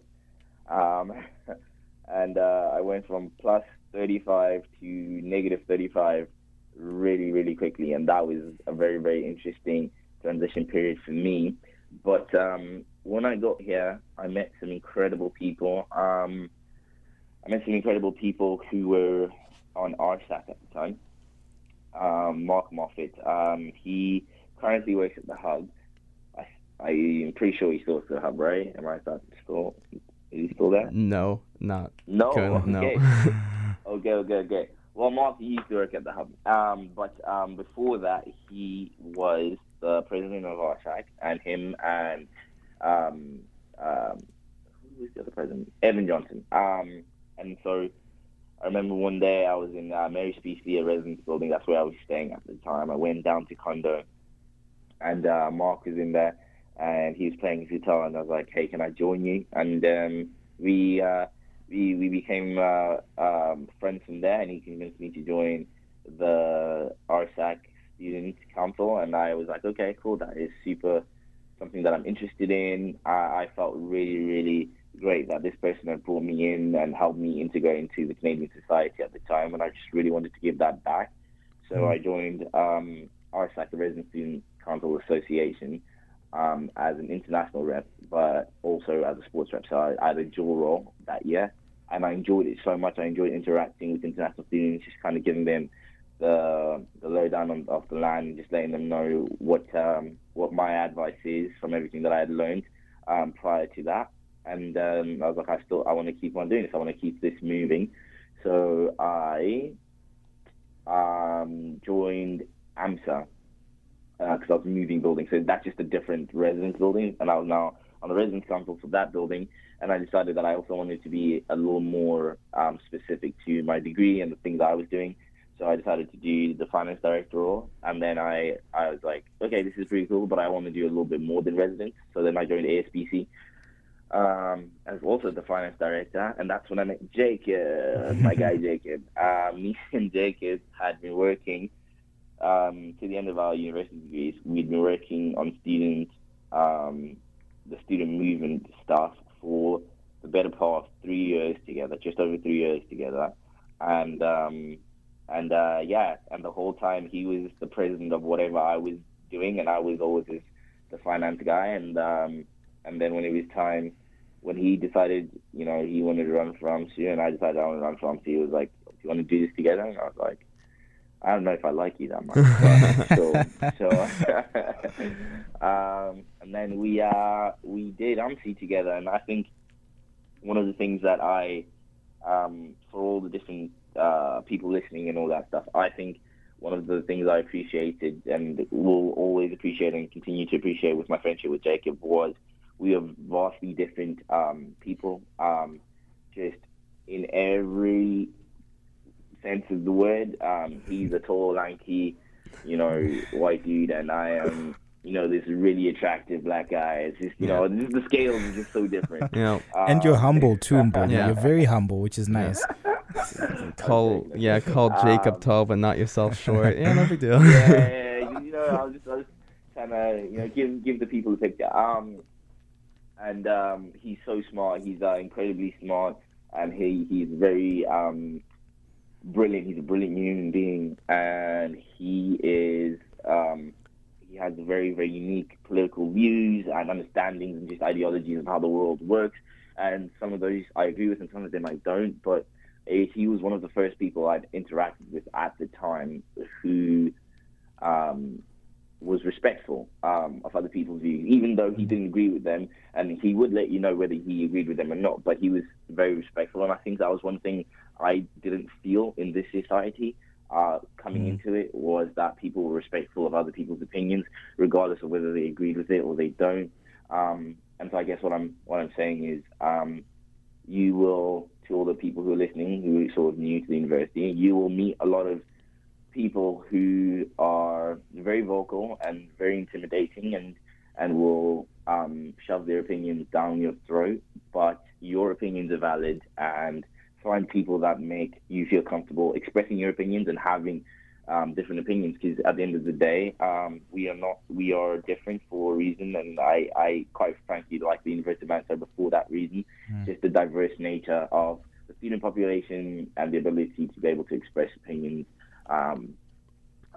um, and uh, I went from plus 35 to negative 35 really, really quickly, and that was a very, very interesting transition period for me. But um, when I got here, I met some incredible people. Um, I met some incredible people who were on RSAC at the time. Um, Mark Moffat. Um, he currently works at the Hub. I, I'm pretty sure he still at the Hub, right? Am I still? still is he still there? No, not No. currently. No. Okay. okay. Okay. Okay. Well, Mark he used to work at the Hub, um, but um, before that, he was the president of RSAC, and him and um, um, who was the other president? Evan Johnson. Um, and so I remember one day I was in uh, Mary Speechly, a residence building. That's where I was staying at the time. I went down to condo, and uh, Mark was in there, and he was playing his guitar, and I was like, "Hey, can I join you?" And um, we uh, we we became uh, um, friends from there, and he convinced me to join the RSAC student council, and I was like, "Okay, cool. That is super." Something that I'm interested in. I, I felt really, really great that this person had brought me in and helped me integrate into the Canadian society at the time, and I just really wanted to give that back. So I joined um, RSAC, the Resident Student Council Association, um, as an international rep, but also as a sports rep. So I, I had a dual role that year, and I enjoyed it so much. I enjoyed interacting with international students, just kind of giving them the the lowdown on, of the land, and just letting them know what um, what my advice is from everything that I had learned um, prior to that and um, I was like, I still, I want to keep on doing this. I want to keep this moving. So I um, joined AMSA because I was moving buildings. So that's just a different residence building, and I was now on the residence council for that building. And I decided that I also wanted to be a little more um, specific to my degree and the things I was doing. So I decided to do the finance director role, and then I I was like, okay, this is pretty cool, but I want to do a little bit more than residence. So then I joined ASBC um, as also the finance director, and that's when I met Jacob, my guy Jacob. Uh, me and Jacob had been working um, to the end of our university degrees. We'd been working on student, um, the student movement stuff for the better part of three years together, just over three years together, and um, and uh, yeah, and the whole time he was the president of whatever I was doing, and I was always his, the finance guy, and um, and then when it was time, when he decided, you know, he wanted to run for UMSU, and I decided I want to run for UMSU, he was like, "Do you want to do this together?" And I was like, "I don't know if I like you that much." so, so um, and then we uh, we did UMSU together, and I think one of the things that I, um, for all the different uh, people listening and all that stuff, I think one of the things I appreciated and will always appreciate and continue to appreciate with my friendship with Jacob was we are vastly different um, people, um, just in every sense of the word. Um, he's a tall, lanky, you know, white dude, and I am, you know, this really attractive black guy. It's just, you know, the scales are just so different. You know, and you're Um, humble too, Mbonyi. Yeah. You're very humble, which is nice. call yeah, call Jacob Um, tall, but not yourself short. Yeah, no big deal. yeah, yeah, yeah, you know, I was just, I was trying to, you know, give give the people the picture. Um, and um, he's so smart. He's uh, incredibly smart, and he he's very um, brilliant. He's a brilliant human being, and he is um, he has very very unique political views and understandings and just ideologies of how the world works. And some of those I agree with, and some of them I don't. But he was one of the first people I'd interacted with at the time who um, was respectful um, of other people's views, even though he didn't agree with them, and he would let you know whether he agreed with them or not. But he was very respectful, and I think that was one thing I didn't feel in this society. Uh, coming Mm. into it was that people were respectful of other people's opinions, regardless of whether they agreed with it or they don't. Um, and so I guess what I'm what I'm saying is, um, you will to all the people who are listening who are sort of new to the university, you will meet a lot of people who are very vocal and very intimidating and and will um, shove their opinions down your throat. But your opinions are valid, and find people that make you feel comfortable expressing your opinions and having um, different opinions because at the end of the day, um, we are not we are different for a reason, and I, I quite frankly like the University of Manitoba for that reason. Mm. Just the diverse nature of the student population and the ability to be able to express opinions um,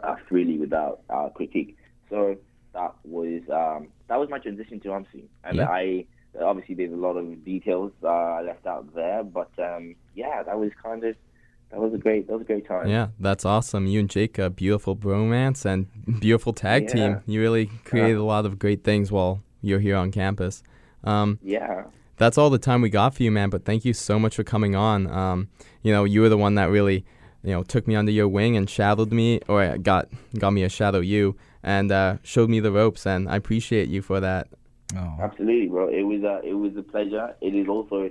uh, freely without uh, critique. So that was um, that was my transition to UMSU, and Yeah. I obviously there's a lot of details uh, left out there, but um, yeah, that was kind of that was a great that was a great time. Yeah, that's awesome. You and Jake, a beautiful bromance and beautiful tag Yeah. team. You really created a lot of great things while you're here on campus. Um, Yeah. that's all the time we got for you, man. But thank you so much for coming on. Um, you know, you were the one that really, you know, took me under your wing and shadowed me, or got got me a shadow you, and uh, showed me the ropes. And I appreciate you for that. Oh, Absolutely, bro. It was a it was a pleasure. It is also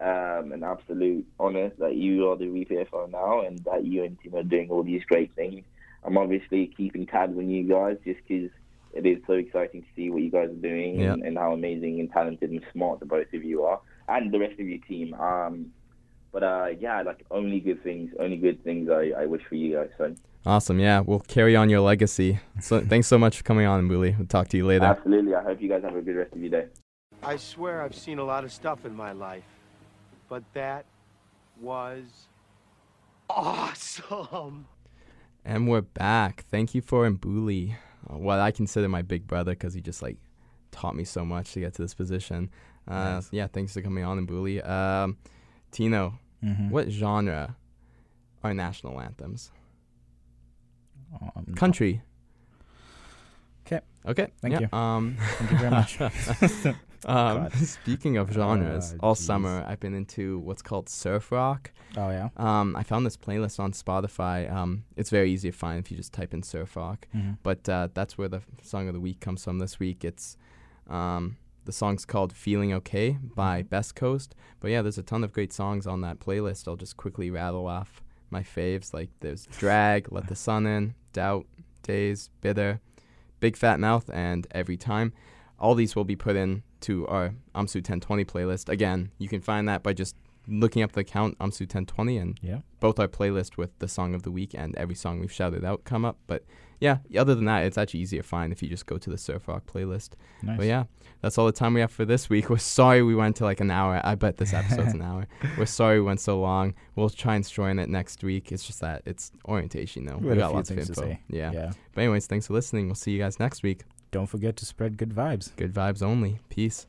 um, an absolute honor that you are the VPFO now, and that you and Tim are doing all these great things. I'm obviously keeping tabs on you guys just because it is so exciting to see what you guys are doing and, and how amazing and talented and smart the both of you are, and the rest of your team. Um, but uh, yeah, like only good things, only good things I, I wish for you guys. So Awesome. Yeah, we'll carry on your legacy. So thanks so much for coming on, Mbuli. We'll talk to you later. absolutely, I hope you guys have a good rest of your day. I swear I've seen a lot of stuff in my life, but that was awesome. And we're back. Thank you for Mbuli, uh, what I consider my big brother because he just like taught me so much to get to this position. Uh, Nice. Yeah, thanks for coming on, Mbuli. Um, Tino, mhm. what genre are national anthems? Um, Country. 'Kay. Okay. Thank yeah, you. Um, Thank you very much. um, speaking of genres, Uh, all jeez. summer I've been into what's called surf rock. oh yeah. Um, I found this playlist on Spotify. Um, it's very easy to find if you just type in surf rock. Mhm. But uh, that's where the song of the week comes from this week. It's um, the song's called "Feeling Okay" by mm-hmm. Best Coast. But yeah, there's a ton of great songs on that playlist. I'll just quickly rattle off my faves. Like there's "Drag," "Let the Sun In," "Doubt," "Days," "Bitter," "Big Fat Mouth," and "Every Time." All these will be put in to our UMSU 1020 playlist. Again, you can find that by just looking up the account UMSU 1020 and Yeah. both our playlist with the song of the week and every song we've shouted out come up. But yeah, other than that, it's actually easier to find if you just go to the surf rock playlist. Nice. But yeah, that's all the time we have for this week. We're sorry we went to like an hour. I bet this episode's an hour. We're sorry we went so long. We'll try and join it next week. It's just that it's orientation though. We We, got lots of info. Yeah. Yeah. But anyways, thanks for listening. We'll see you guys next week. Don't forget to spread good vibes. Good vibes only. Peace.